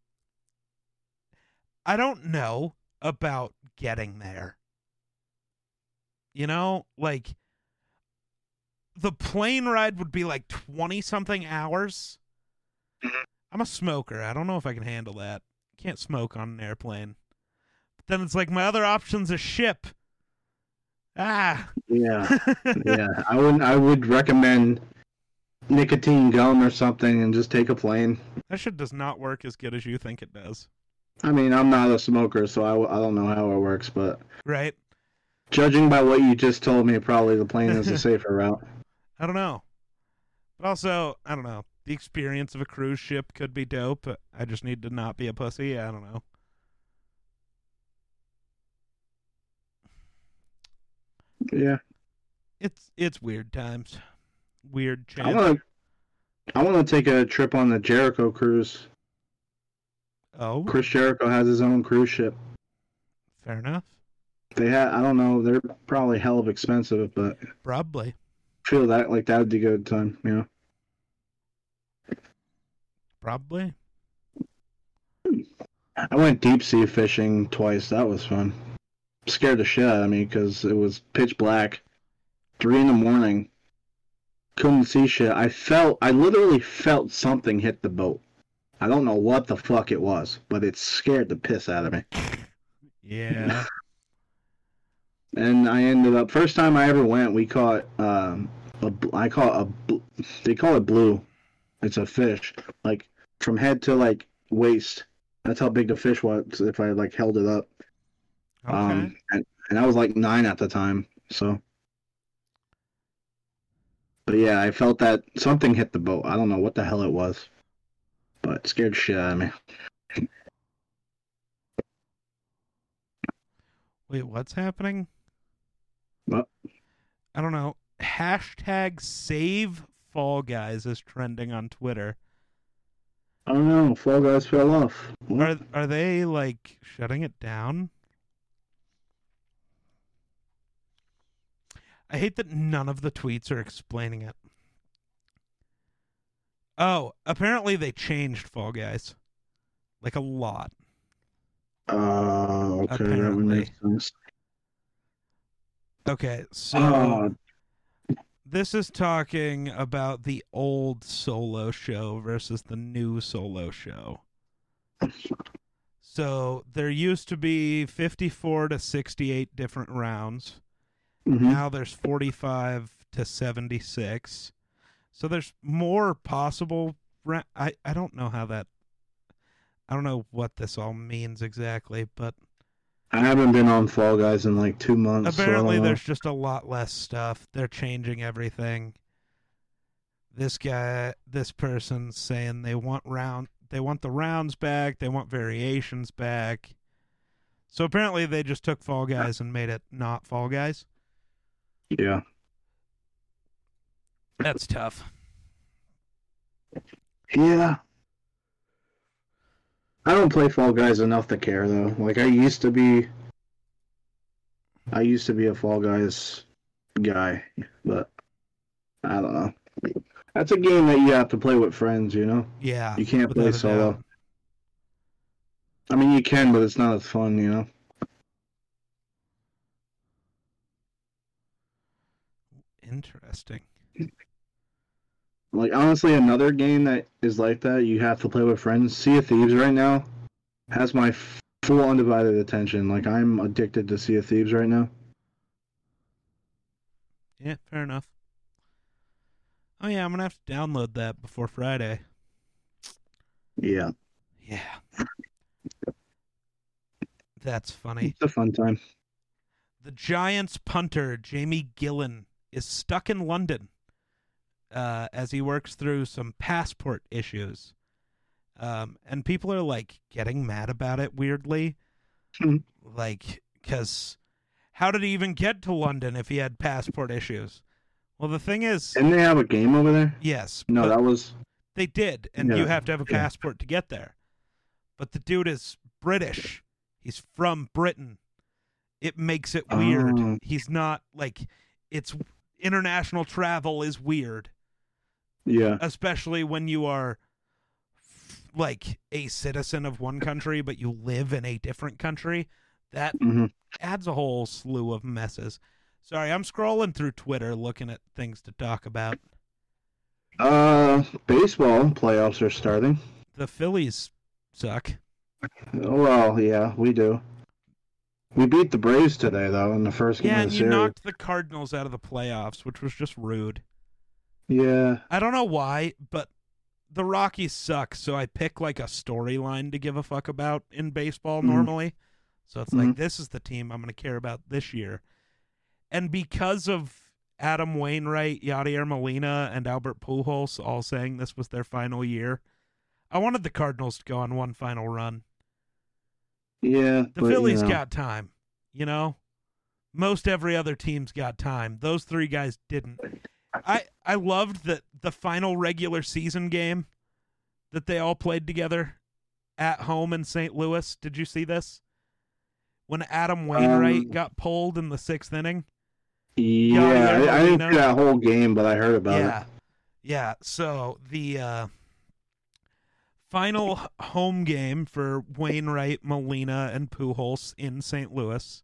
I don't know about getting there. You know, like the plane ride would be like 20 something hours. Mhm. I'm a smoker. I don't know if I can handle that. Can't smoke on an airplane. But then it's like my other option's a ship. Ah. Yeah, yeah. I would I would recommend nicotine gum or something and just take a plane. that shit does not work as good as you think it does. I mean, I'm not a smoker, so I, I don't know how it works, but Right? judging by what you just told me, probably the plane is a safer route. I don't know. But also, I don't know. The experience of a cruise ship could be dope. but I just need to not be a pussy. I don't know. Yeah, It's it's weird times. Weird I want to. I want to take a trip on the Jericho cruise. Oh, Chris Jericho has his own cruise ship. fair enough. They had, I don't know, they're probably hell of expensive, but Probably. feel that like that would be a good time, you know. Probably. I went deep sea fishing twice. That was fun. Scared the shit out of me because it was pitch black, three in the morning. Couldn't see shit. I felt, I literally felt something hit the boat. I don't know what the fuck it was, but it scared the piss out of me. Yeah. And I ended up first time I ever went, we caught um, a, I call a, they call it blue. It's a fish, like from head to like waist. That's how big the fish was if I like held it up. Okay. Um, and, and I was like nine at the time, so. But yeah, I felt that something hit the boat. I don't know what the hell it was, but it scared shit out of me. Wait, what's happening? What? I don't know. Hashtag save Fall Guys is trending on Twitter. I don't know. Fall Guys fell off. What? Are are they like shutting it down? I hate that none of the tweets are explaining it. Oh, apparently they changed Fall Guys. Like a lot. Uh, okay, that would make sense. Okay, so Oh, this is talking about the old solo show versus the new solo show. So there used to be 54 to 68 different rounds. Mhm. Now there's 45 to 76. So there's more possible. Ra- I, I don't know how that. I don't know what this all means exactly, but I haven't been on Fall Guys in like two months. apparently know. there's just a lot less stuff. They're changing everything. This guy, this person's saying they want round, they want the rounds back, they want variations back. So apparently they just took Fall Guys and made it not Fall Guys. Yeah. That's tough. Yeah. I don't play Fall Guys enough to care though. Like I used to be I used to be a Fall Guys guy, but I don't know. That's a game that you have to play with friends, you know? Yeah. You can't play solo. I mean, you can, but it's not as fun, you know? Interesting. Like honestly, another game that is like that you have to play with friends. Sea of Thieves right now has my full undivided attention. Like I'm addicted to Sea of Thieves right now. Yeah, fair enough. Oh yeah, I'm gonna have to download that before Friday. Yeah, Yeah. That's funny. it's a fun time. The Giants punter Jamie Gillan is stuck in London uh, as he works through some passport issues. Um, and people are like getting mad about it weirdly. Hmm. Like, because how did he even get to London if he had passport issues? Well, the thing is, Didn't they have a game over there? yes, No, that was they did, and you have to have a yeah. passport to get there. But the dude is British. He's from Britain. It makes it weird. Oh. He's not like it's international travel is weird. Yeah. especially when you are like a citizen of one country but you live in a different country. That hmm adds a whole slew of messes. Sorry, I'm scrolling through Twitter looking at things to talk about. Uh, baseball playoffs are starting. The Phillies suck. Oh, well, yeah, we do. We beat the Braves today, though, in the first game Yeah, and you series. knocked the Cardinals out of the playoffs, which was just rude. Yeah. I don't know why, but the Rockies suck, so I pick like a storyline to give a fuck about in baseball Mhm. normally. So it's like Mhm. this is the team I'm going to care about this year. And because of Adam Wainwright, Yadier Molina, and Albert Pujols all saying this was their final year, I wanted the Cardinals to go on one final run. Yeah. The but, Phillies you know, got time, you know. Most every other team's got time. Those three guys didn't. I I loved that the final regular season game that they all played together at home in St. Louis. Did you see this? When Adam Wainwright Um, got pulled in the sixth inning. Yeah, I, I didn't see that whole game, but I heard about yeah. it. Yeah. So the uh, final home game for Wainwright, Molina, and Pujols in St. Louis.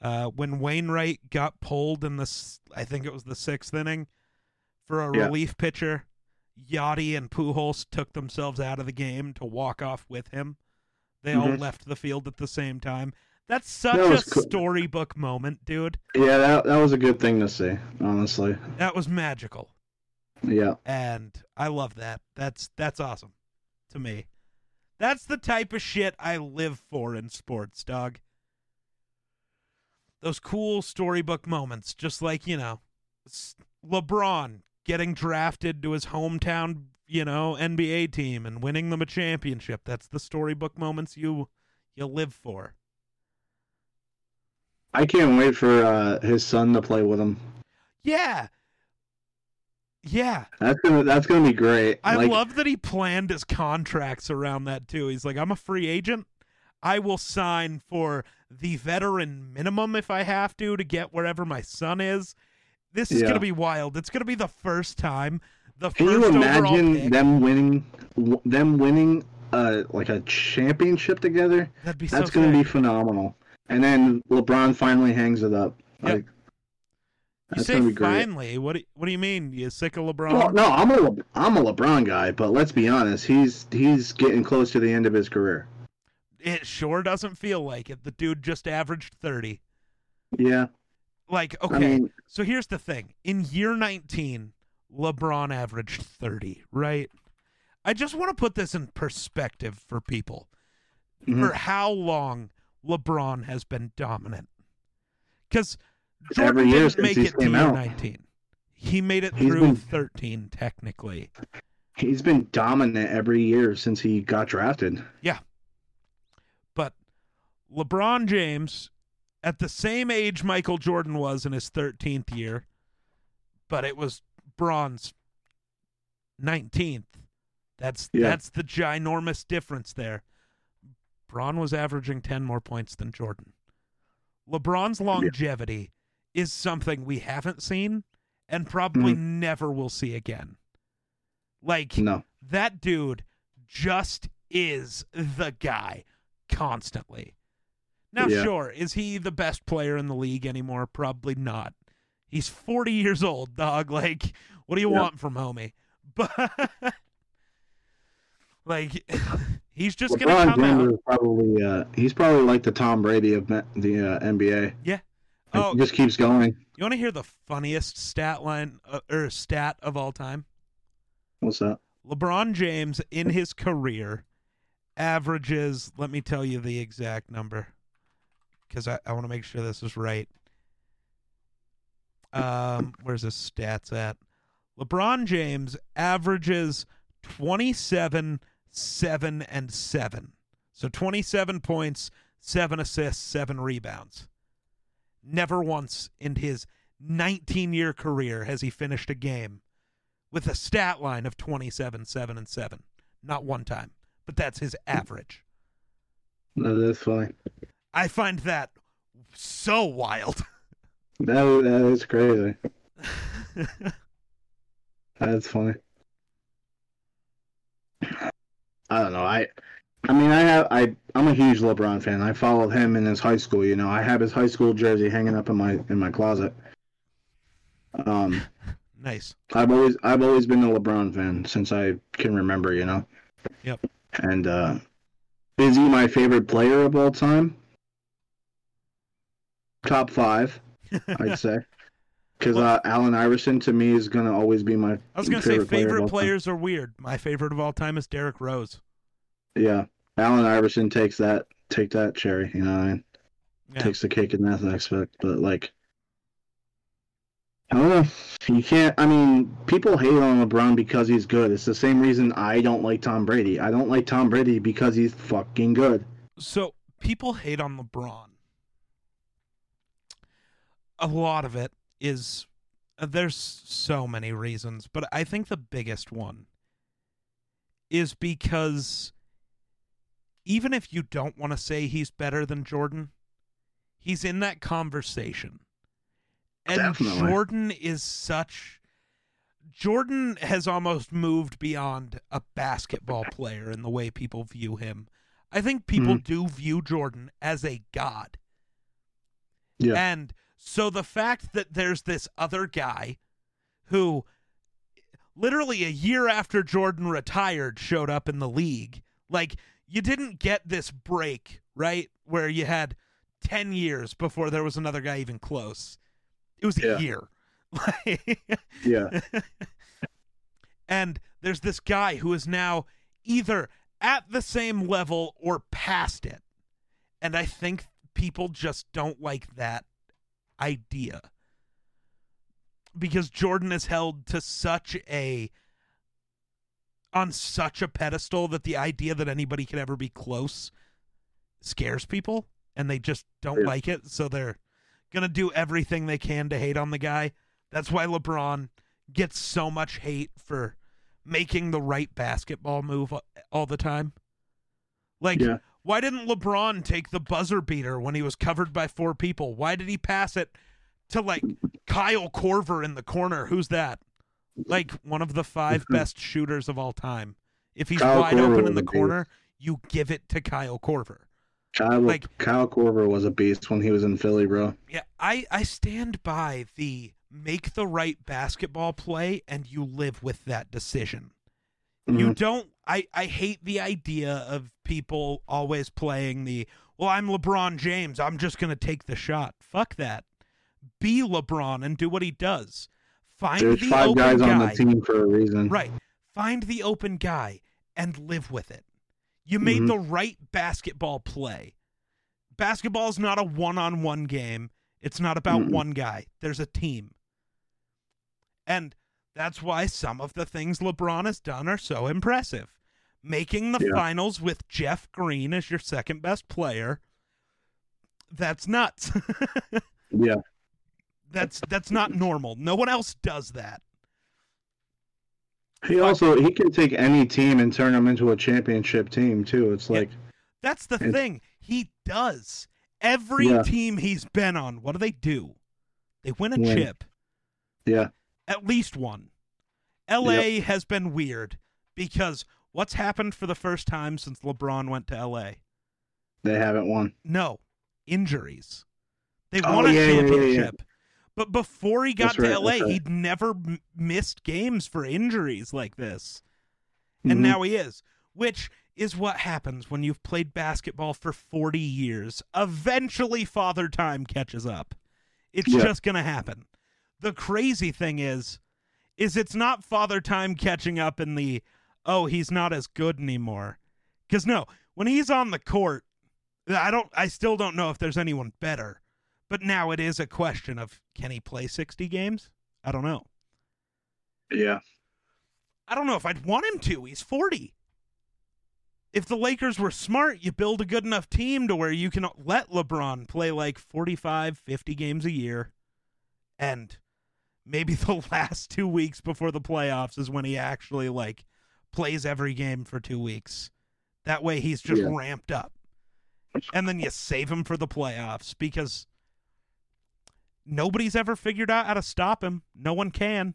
Uh, when Wainwright got pulled in the, I think it was the sixth inning, for a Yeah. relief pitcher, Yadi and Pujols took themselves out of the game to walk off with him. They all Mhm. left the field at the same time. That's such That a cool. storybook moment, dude. Yeah, that that was a good thing to see, honestly. That was magical. Yeah. and I love that. That's that's awesome to me. That's the type of shit I live for in sports, dog. Those cool storybook moments, just like you know, LeBron getting drafted to his hometown, you know, NBA team and winning them a championship. That's the storybook moments you you live for. I can't wait for uh, his son to play with him. Yeah. Yeah. That's gonna that's gonna be great. I Like, love that he planned his contracts around that too. He's like, I'm a free agent. I will sign for the veteran minimum if I have to to get wherever my son is. This is Yeah. gonna be wild. It's gonna be the first time. The Can first you imagine them winning them winning uh like a championship together? That'd be That's so gonna be phenomenal. And then LeBron finally hangs it up. Yep. Like You that's say gonna be great. finally. What do, what do you mean? You sick of LeBron? Well, no, I'm a I'm a LeBron guy, but let's be honest, he's he's getting close to the end of his career. It sure doesn't feel like it. The dude just averaged 30. Yeah, Like, okay. I mean, So here's the thing. In year 19, LeBron averaged 30, right? I just want to put this in perspective for people Mhm. for how long LeBron has been dominant. Because Jordan Every year since he came out. 19. He made it He's through been- 13, technically. he's been dominant every year since he got drafted. Yeah. But LeBron James, at the same age Michael Jordan was in his 13th year, but it was Bron's 19th. That's Yeah. that's the ginormous difference there. Braun was averaging 10 more points than Jordan. LeBron's longevity is something we haven't seen and probably never will see again. Like No, that dude just is the guy constantly. Now, Yeah. sure, is he the best player in the league anymore? Probably not. He's 40 years old, dog. Like, what do you Yeah. want from homie? But, like, he's just going to LeBron come James out. probably uh, he's probably like the Tom Brady of the uh, NBA. Yeah. Oh, he just keeps going. you want to hear the funniest stat line uh, or stat of all time? What's that? LeBron James in his career averages, let me tell you the exact number because I, I want to make sure this is right. Um, where's his stats at? LeBron James averages 27, 7, and 7. So 27 points, 7 assists, 7 rebounds. Never once in his 19 year career has he finished a game with a stat line of 27, 7, and 7. Not one time, but that's his average. No, that's funny. I find that so wild. That that is crazy. That's funny. I don't know. I I mean I have I I'm a huge LeBron fan. I followed him in his high school, you know. I have his high school jersey hanging up in my in my closet. Um Nice. I've always I've always been a LeBron fan since I can remember, you know. Yep. And uh is he my favorite player of all time? Top 5, I'd say. Because Well- uh, Allen Iverson to me is gonna always be my I was gonna say favorite player of favorite time. players are weird. My favorite of all time is Derrick Rose. Yeah, Allen Iverson takes that take that cherry. You know, I mean? Yeah. takes the cake in that aspect. But like, I don't know. You can't. I mean, people hate on LeBron because he's good. It's the same reason I don't like Tom Brady. I don't like Tom Brady because he's fucking good. So people hate on LeBron. A lot of it is uh, there's so many reasons, but I think the biggest one is because even if you don't want to say he's better than Jordan, he's in that conversation. And Definitely. Jordan is such Jordan has almost moved beyond a basketball player in the way people view him. I think people hmm. do view Jordan as a god. Yeah. And so the fact that there's this other guy who literally a year after Jordan retired showed up in the league, like you didn't get this break, right? Where you had 10 years before there was another guy even close. It was a Yeah. year. Yeah, and there's this guy who is now either at the same level or past it. And I think people just don't like that idea. Because Jordan is held to such a on such a pedestal that the idea that anybody could ever be close scares people and they just don't Yeah. like it so they're going to do everything they can to hate on the guy. That's why LeBron gets so much hate for making the right basketball move all the time. Like, Yeah. why didn't LeBron take the buzzer beater when he was covered by four people? Why did he pass it to like Kyle Korver in the corner? Who's that? Like one of the five best shooters of all time. If he's Kyle wide open in the corner, you give it to Kyle Korver. Kyle Like- Kyle Korver was a beast when he was in Philly, bro. Yeah, I I stand by the make the right basketball play and you live with that decision. You Mhm. don't I I hate the idea of people always playing the well I'm LeBron James, I'm just going to take the shot. Fuck that. Be LeBron and do what he does. Find There's the five open guys guy. on the team for a reason. Right. Find the open guy and live with it. You made Mhm. the right basketball play. Basketball is not a one on one game. It's not about Mm-mm. one guy. There's a team. And that's why some of the things LeBron has done are so impressive. Making the Yeah. finals with Jeff Green as your second best player. That's nuts. Yeah. That's that's not normal. No one else does that. He also he can take any team and turn them into a championship team too. It's Yeah. like That's the thing. He does. Every Yeah. team he's been on, what do they do? They win a Win. chip. yeah, At least one. LA has been weird because what's happened for the first time since LeBron went to LA? they haven't won. No, injuries. They Oh, won a yeah, yeah, yeah, yeah. championship. But before he got right, to LA, right. he'd never m- missed games for injuries like this. and Mhm. now he is, which is what happens when you've played basketball for 40 years. Eventually, father time catches up. It's Yeah. just going to happen. The crazy thing is, is it's not father time catching up in the, oh, he's not as good anymore. Because no, when he's on the court, I don't, I still don't know if there's anyone better. But now it is a question of can he play 60 games? I don't know. yeah, I don't know if I'd want him to. He's 40. If the Lakers were smart, you build a good enough team to where you can let LeBron play like 45, 50 games a year. And maybe the last two weeks before the playoffs is when he actually like plays every game for two weeks. That way he's just Yeah. ramped up. And then you save him for the playoffs because nobody's ever figured out how to stop him. No one can.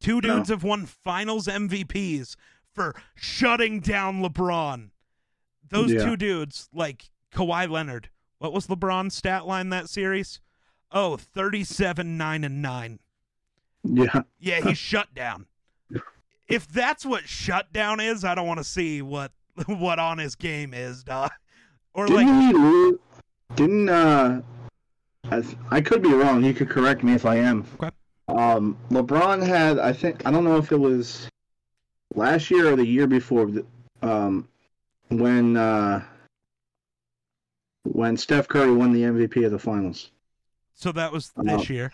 Two No. dudes have won finals MVPs for shutting down LeBron. Those Yeah. two dudes, like Kawhi Leonard, what was LeBron's stat line that series? Oh, 37, 9, and 9. Yeah. Yeah, he's shut down. If that's what shutdown is, I don't want to see what what on his game is, dog. Or Didn't like, he lose? Didn't uh? I, th- I could be wrong. You could correct me if I am. Okay. Um, LeBron had I think I don't know if it was last year or the year before. Um, when uh, when Steph Curry won the MVP of the finals. so that was Uh, this year.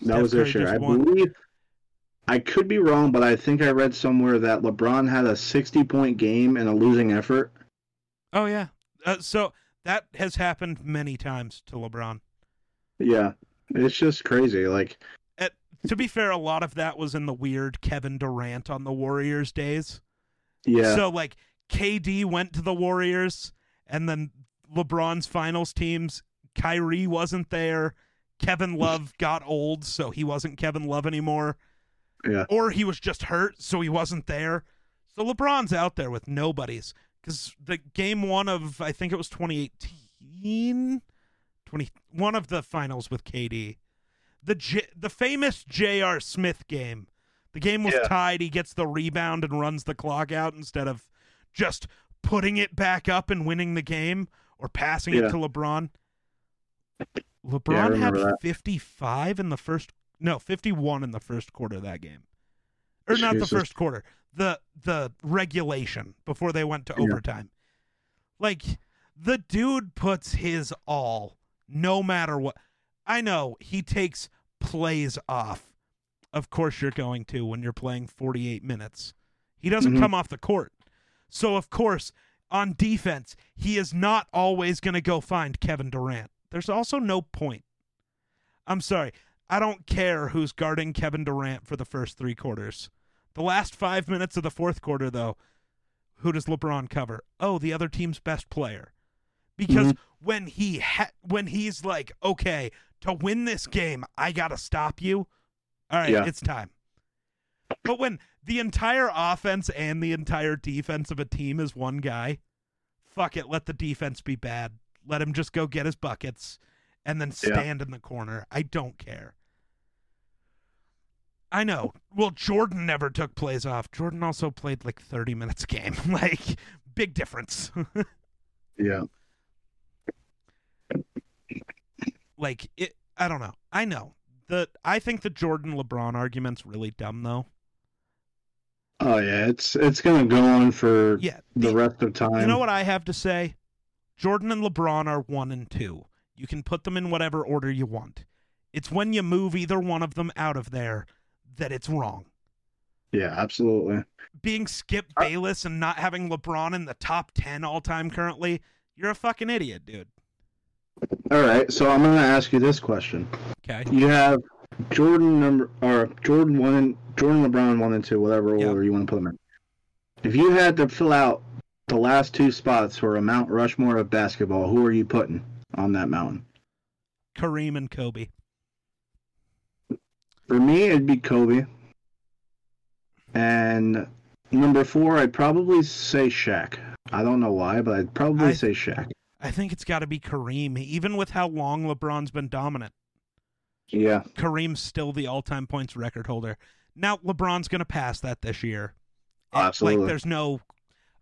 That Steph was this Curry year. I won. believe. I could be wrong, but I think I read somewhere that LeBron had a 60 point game in a losing effort. Oh yeah. Uh, so that has happened many times to LeBron. Yeah, it's just crazy. Like, To be fair, a lot of that was in the weird Kevin Durant on the Warriors days. yeah, So like KD went to the Warriors and then LeBron's finals teams, Kyrie wasn't there. Kevin Love got old, so he wasn't Kevin Love anymore. Yeah. Or he was just hurt, so he wasn't there. So LeBron's out there with nobodies. Because the game one of I think it was 2018, 20 one of the finals with KD, the J, the famous J.R. Smith game. The game was Yeah. tied. He gets the rebound and runs the clock out instead of just putting it back up and winning the game or passing it to LeBron. LeBron had remember that. 55 in the first no, 51 in the first quarter of that game. Or not the first quarter. The the regulation before they went to Yeah. overtime. Like the dude puts his all no matter what. I know he takes plays off. Of course you're going to when you're playing 48 minutes. He doesn't Mhm. come off the court. So of course on defense, he is not always going to go find Kevin Durant. There's also no point. I'm sorry. I don't care who's guarding Kevin Durant for the first three quarters. The last five minutes of the fourth quarter, though, who does LeBron cover? Oh, the other team's best player. Because mm-hmm. when he ha- when he's like, okay, to win this game, I gotta stop you. All right, Yeah. it's time. But when the entire offense and the entire defense of a team is one guy, fuck it, let the defense be bad. Let him just go get his buckets and then Yeah. stand in the corner. I don't care. I know. Well, Jordan never took plays off. Jordan also played like 30 minutes a game. like, big difference. yeah, like, it, I don't know. I know. The I think the Jordan LeBron argument's really dumb though. oh yeah. It's it's gonna go on for Yeah. the the- rest of time. You know what I have to say? Jordan and LeBron are one and two. You can put them in whatever order you want. It's when you move either one of them out of there that it's wrong. Yeah, absolutely. Being Skip I- Bayless and not having LeBron in the top 10 all time currently, you're a fucking idiot, dude. All right, so I'm gonna ask you this question. Okay. You have Jordan number or Jordan one and Jordan LeBron one and two, whatever Yeah. order you want to put them in. If you had to fill out the last two spots for a Mount Rushmore of basketball, who are you putting on that mountain? Kareem and Kobe. For me, it'd be Kobe. And number four, I'd probably say Shaq. I don't know why, but I'd probably I- say Shaq. I think it's got to be Kareem, even with how long LeBron's been dominant. Yeah, Kareem's still the all-time points record holder. Now LeBron's going to pass that this year. And, absolutely. Like there's no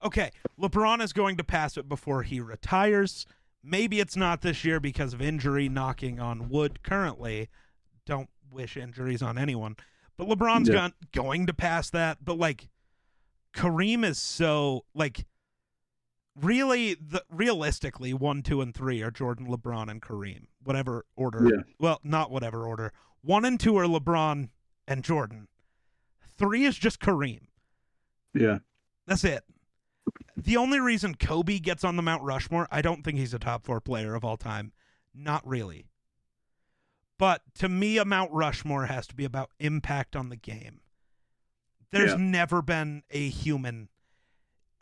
Okay, LeBron is going to pass it before he retires. Maybe it's not this year because of injury knocking on wood currently. Don't wish injuries on anyone. But LeBron's Yeah. going to pass that, but like Kareem is so like really the realistically 1, 2 and 3 are Jordan, LeBron and Kareem. Whatever order. Yeah. Well, not whatever order. 1 and 2 are LeBron and Jordan. 3 is just Kareem. yeah, That's it. The only reason Kobe gets on the Mount Rushmore, I don't think he's a top four player of all time. Not really. But to me, a Mount Rushmore has to be about impact on the game. There's Yeah. never been a human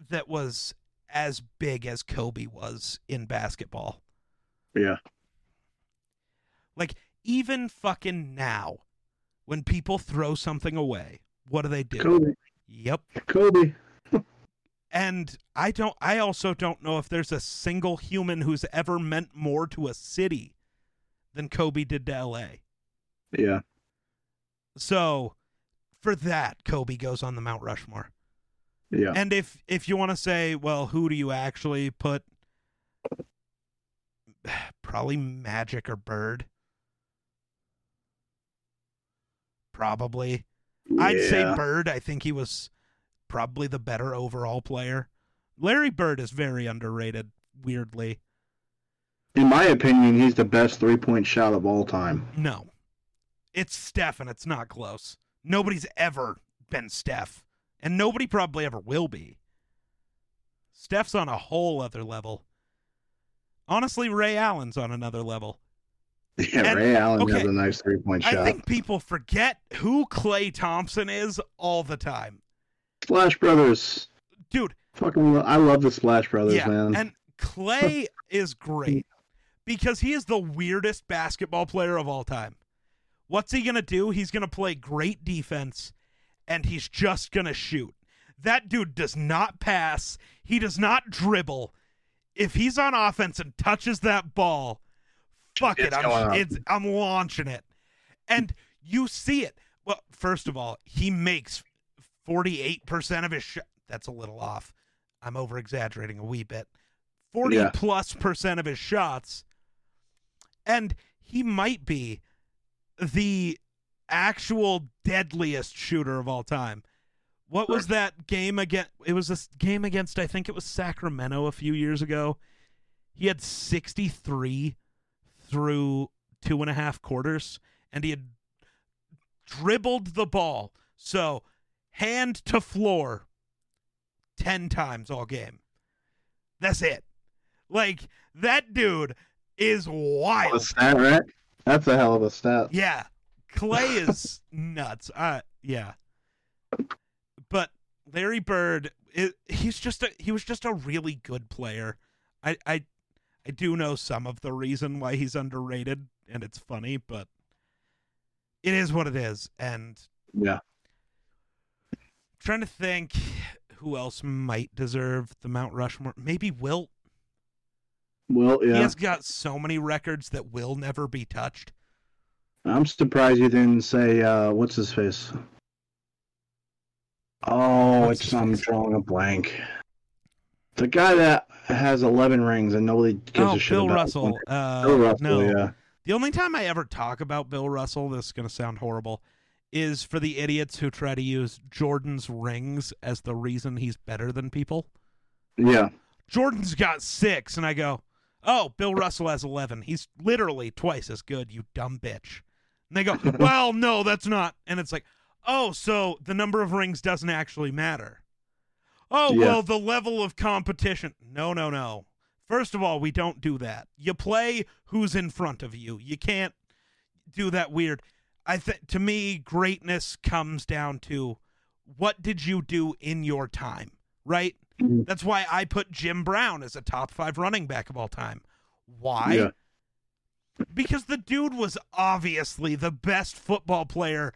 that was as big as Kobe was in basketball. yeah, Like, even fucking now, when people throw something away, what do they do? Kobe. Yep. Kobe. And I don't I also don't know if there's a single human who's ever meant more to a city than Kobe did to LA. Yeah. So for that, Kobe goes on the Mount Rushmore. Yeah. And if if you want to say, well, who do you actually put? Probably Magic or Bird. Probably. I'd say Bird. I think he was probably the better overall player. Larry Bird is very underrated, weirdly. In my opinion, he's the best three point shot of all time. No. It's Steph, and it's not close. Nobody's ever been Steph, and nobody probably ever will be. Steph's on a whole other level. Honestly, Ray Allen's on another level. Yeah, And- Ray Allen okay, has a nice three point shot. I think people forget who Klay Thompson is all the time. Splash Brothers. Dude, Fucking, I love the Splash Brothers, yeah. man. And Klay is great because he is the weirdest basketball player of all time. What's he going to do? He's going to play great defense and he's just going to shoot. That dude does not pass, he does not dribble. If he's on offense and touches that ball, fuck it, It's going I'm it's I'm launching it. And you see it. Well, first of all, he makes 48% of his shot. That's a little off. I'm over exaggerating a wee bit. 40 Yeah. plus percent of his shots. And he might be the actual deadliest shooter of all time. What was that game against? It was a s- game against, I think it was Sacramento a few years ago. He had 63 through two and a half quarters, and he had dribbled the ball. So, hand to floor 10 times all game. That's it. Like, that dude is wild. a wild. stat, right? That's a hell of a stat. Yeah. Klay is nuts. Uh yeah. But Larry Bird i he's just a he was just a really good player. I I I do know some of the reason why he's underrated and it's funny, but it is what it is and Yeah. trying to think who else might deserve the Mount Rushmore. Maybe Wilt. Well, yeah, he has got so many records that will never be touched. I'm surprised you didn't say uh, what's his face. Oh, What's it's I'm face? drawing a blank. The guy that has 11 rings and nobody gives oh, a shit Bill about. Russell. Uh, Bill Russell, no. yeah. The only time I ever talk about Bill Russell, this is going to sound horrible, is for the idiots who try to use Jordan's rings as the reason he's better than people. Yeah. Jordan's got six, and I go, oh, Bill Russell has 11. He's literally twice as good, you dumb bitch. And they go, well, no, that's not. And it's like, oh, so the number of rings doesn't actually matter. Oh, Yeah. well, the level of competition. No, no, no. First of all, we don't do that. You play who's in front of you. You can't do that weird. I think to me, greatness comes down to what did you do in your time, right? Mhm. That's why I put Jim Brown as a top five running back of all time. Why? Yeah. Because the dude was obviously the best football player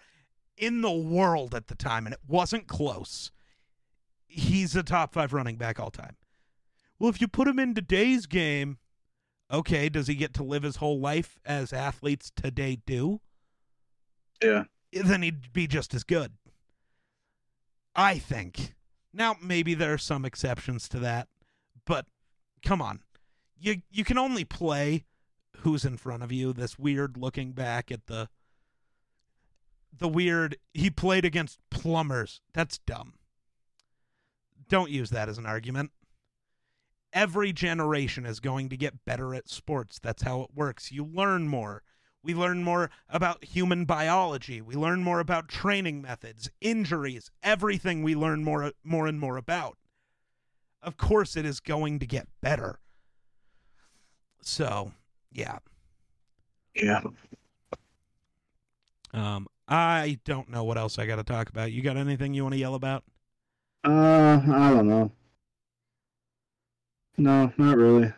in the world at the time, and it wasn't close. He's a top five running back all time. Well, if you put him in today's game, okay, does he get to live his whole life as athletes today do? Yeah. Then he'd be just as good. I think. Now, maybe there are some exceptions to that, but come on. You you can only play who's in front of you. This weird looking back at the the weird he played against plumbers. That's dumb. Don't use that as an argument. Every generation is going to get better at sports. That's how it works. You learn more. We learn more about human biology. We learn more about training methods, injuries, everything we learn more more and more about. Of course it is going to get better. So, yeah. Yeah. Um I don't know what else I got to talk about. You got anything you want to yell about? Uh, I don't know. No, not really.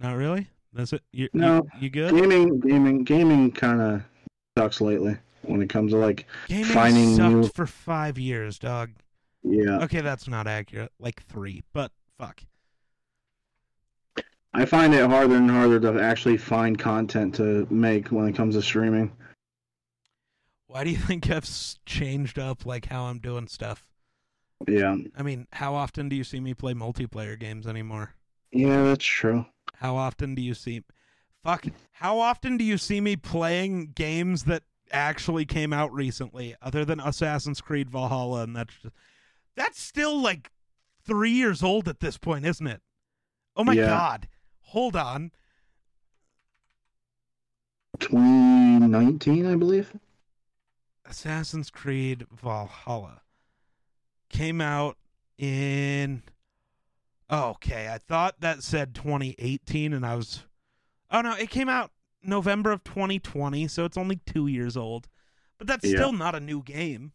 Not really? That's it. You No. you, you good? Gaming, gaming, gaming kind of sucks lately when it comes to like Gaming finding sucked new- for five years, dog. yeah. Okay, that's not accurate. Like three, but fuck. I find it harder and harder to actually find content to make when it comes to streaming. Why do you think I've changed up like how I'm doing stuff? Yeah. I mean, how often do you see me play multiplayer games anymore? Yeah, that's true. How often do you see Fuck, how often do you see me playing games that actually came out recently other than Assassin's Creed Valhalla and that's just, that's still like 3 years old at this point, isn't it? Oh my Yeah. god. Hold on. 2019, I believe. Assassin's Creed Valhalla came out in okay i thought that said 2018 and i was oh no it came out november of 2020 so it's only two years old but that's Yeah. still not a new game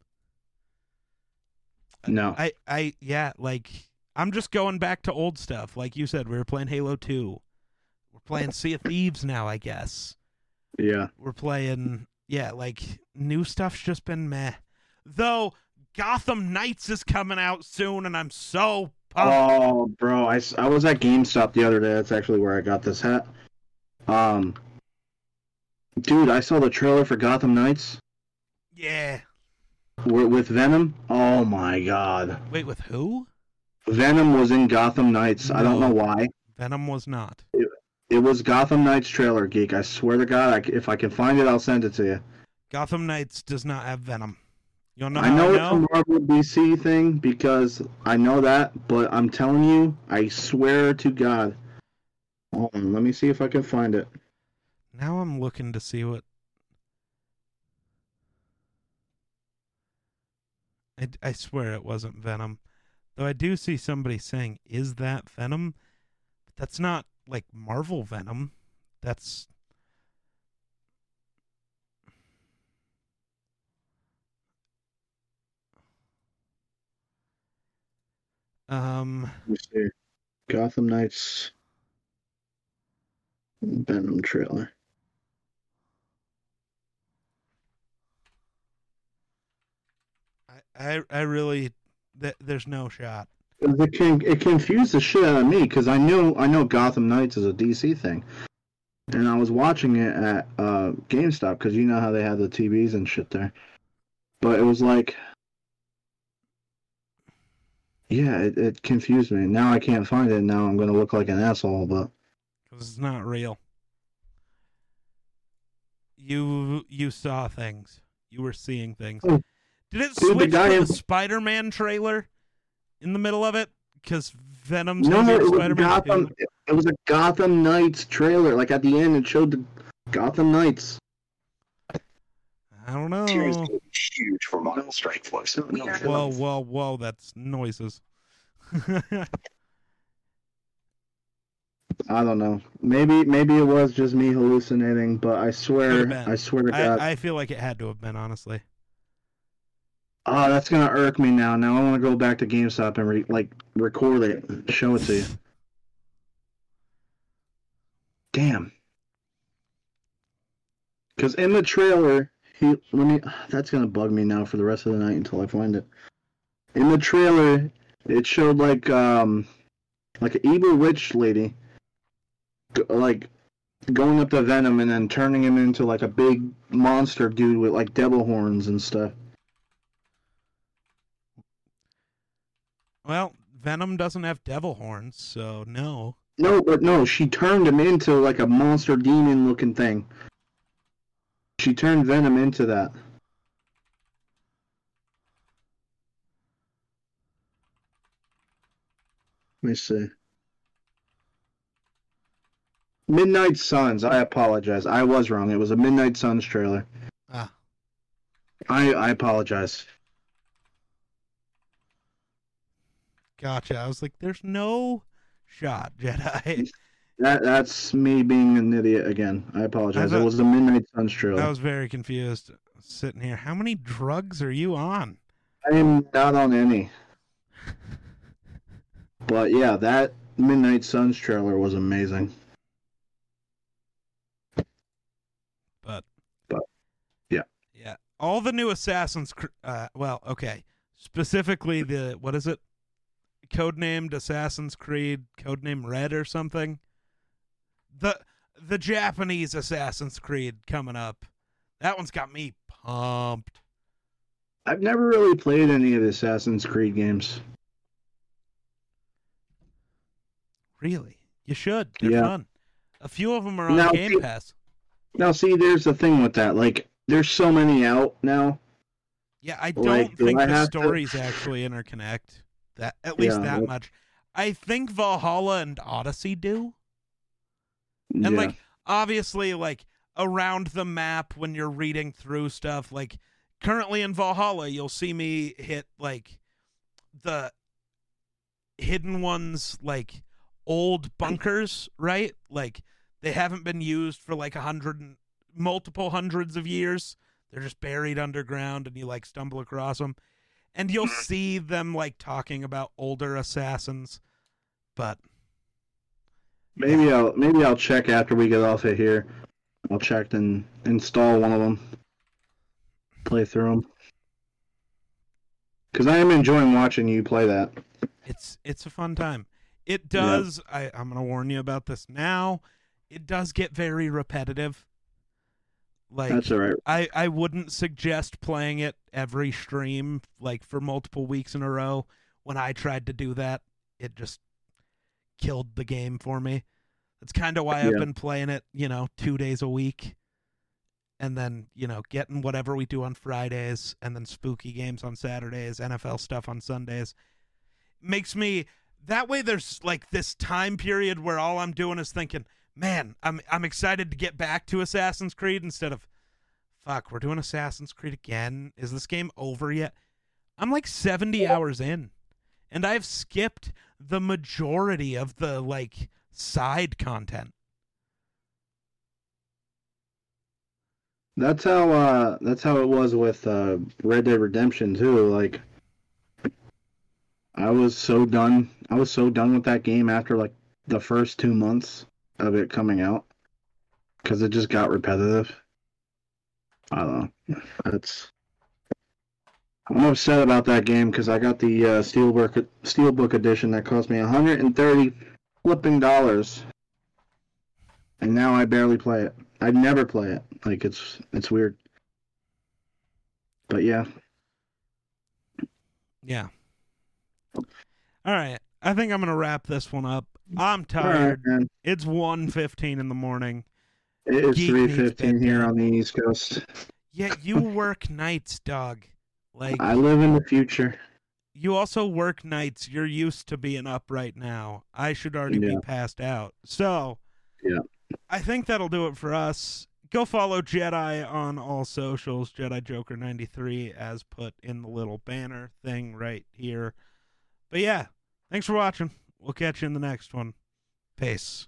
No. i i yeah like i'm just going back to old stuff. Like you said we were playing halo 2 we're playing sea of thieves now i guess. Yeah. we're playing yeah like new stuff's just been meh. Though gotham knights is coming out soon and i'm so pumped. Oh, bro, I, I was at GameStop the other day. That's actually where I got this hat. Um, dude, I saw the trailer for Gotham Knights. Yeah. With Venom. Oh my god, wait with who Venom was in Gotham Knights. I don't know why. venom was not It was Gotham Knights trailer, geek. I swear to God, I if I can find it, I'll send it to you. gotham knights does not have venom you know I know i it's know a Marvel DC thing because I know that, but I'm telling you, I swear to God. Hold on, let me see if I can find it. now i'm looking to see what I, I swear it wasn't venom though i do see somebody saying is that venom but that's not like marvel venom that's um Let me see. Gotham Knights Venom trailer. I, I, I really, th- there's no shot. It, can, it confused the shit out of me because I knew I know Gotham Knights is a DC thing, and I was watching it at uh, GameStop because you know how they have the TVs and shit there. But it was like, yeah, it, it confused me. Now I can't find it. Now I'm gonna look like an asshole. But because it's not real. You you saw things. You were seeing things. Oh. Did it Dude, switch guy to in- the Spider-Man trailer in the middle of it? Because Venom's no, gonna it was Spider-Man Gotham. 2. It, it was a Gotham Knights trailer. Like at the end, it showed the Gotham Knights. I don't know. Tears will be huge for Miles Strike Force. Whoa, whoa, whoa! That's noises. I don't know. Maybe maybe it was just me hallucinating, but I swear, I swear to God. I, I feel like it had to have been honestly. Oh, that's gonna irk me now. Now I want to go back to GameStop and re- like record it, show it to you. Damn. Because in the trailer, he let me. That's gonna bug me now for the rest of the night until I find it. In the trailer, it showed like um, like an evil witch lady, like going up to Venom and then turning him into like a big monster dude with like devil horns and stuff. Well, Venom doesn't have devil horns, so no. No, but no, she turned him into like a monster demon looking thing. She turned Venom into that. Let me see. Midnight Suns. I apologize. I was wrong. It was a Midnight Suns trailer. Ah. I I apologize. Gotcha. I was like, there's no shot, Jedi. That that's me being an idiot again. I apologize. I It was the Midnight Suns trailer. I was very confused sitting here. How many drugs are you on? I am not on any. But yeah, that Midnight Suns trailer was amazing. But but Yeah. Yeah, all the new Assassin's uh well, okay. Specifically the what is it? Codenamed Assassin's Creed, codename Red or something. The the Japanese Assassin's Creed coming up. That one's got me pumped. I've never really played any of the Assassin's Creed games. Really? You should. They're Yeah. fun. A few of them are on Now, Game see- Pass. Now, see, there's the thing with that. Like, there's so many out now. Yeah, I don't Like, do think I the have to- stories actually interconnect. That at least Yeah, that much. I think Valhalla and Odyssey do. And yeah. like obviously like around the map when you're reading through stuff like currently in Valhalla you'll see me hit like the hidden ones like old bunkers, right? Like they haven't been used for like a hundred and multiple hundreds of years. They're just buried underground and you like stumble across them. And you'll mm-hmm. see them like talking about older assassins. But maybe I'll maybe I'll check after we get off of here. I'll check and install one of them. Play through them. Because I am enjoying watching you play that. it's it's a fun time. It does I, I'm gonna warn you about this now. It does get very repetitive. Like That's all right. I, I wouldn't suggest playing it every stream, like for multiple weeks in a row. When I tried to do that, it just killed the game for me. That's kind of why I've been playing it, you know, two days a week. And then, you know, getting whatever we do on Fridays and then spooky games on Saturdays, NFL stuff on Sundays. Makes me that way there's like this time period where all I'm doing is thinking, man, I'm I'm excited to get back to Assassin's Creed instead of fuck, we're doing Assassin's Creed again. Is this game over yet? I'm like 70 hours in and I've skipped the majority of the like side content. That's how uh that's how it was with uh Red Dead Redemption too. Like I was so done I was so done with that game after like the first 2 months of it coming out cuz it just got repetitive. I don't know. That's I'm upset about that game cuz I got the uh, Steelbook Steelbook edition that cost me 130 flipping dollars. And now I barely play it. I never play it. Like it's it's weird. But yeah, Yeah. All right. I think I'm going to wrap this one up. I'm tired. man. It's 1:15 in the morning. It is three fifteen here on the East Coast. Yet you work nights, dog. Like I live in the future. you also work nights. You're used to being up right now. I should already be passed out. So, Yeah. I think that'll do it for us. Go follow Jedi on all socials, Jedi Joker 93 as put in the little banner thing right here. But yeah, thanks for watching. We'll catch you in the next one. Peace.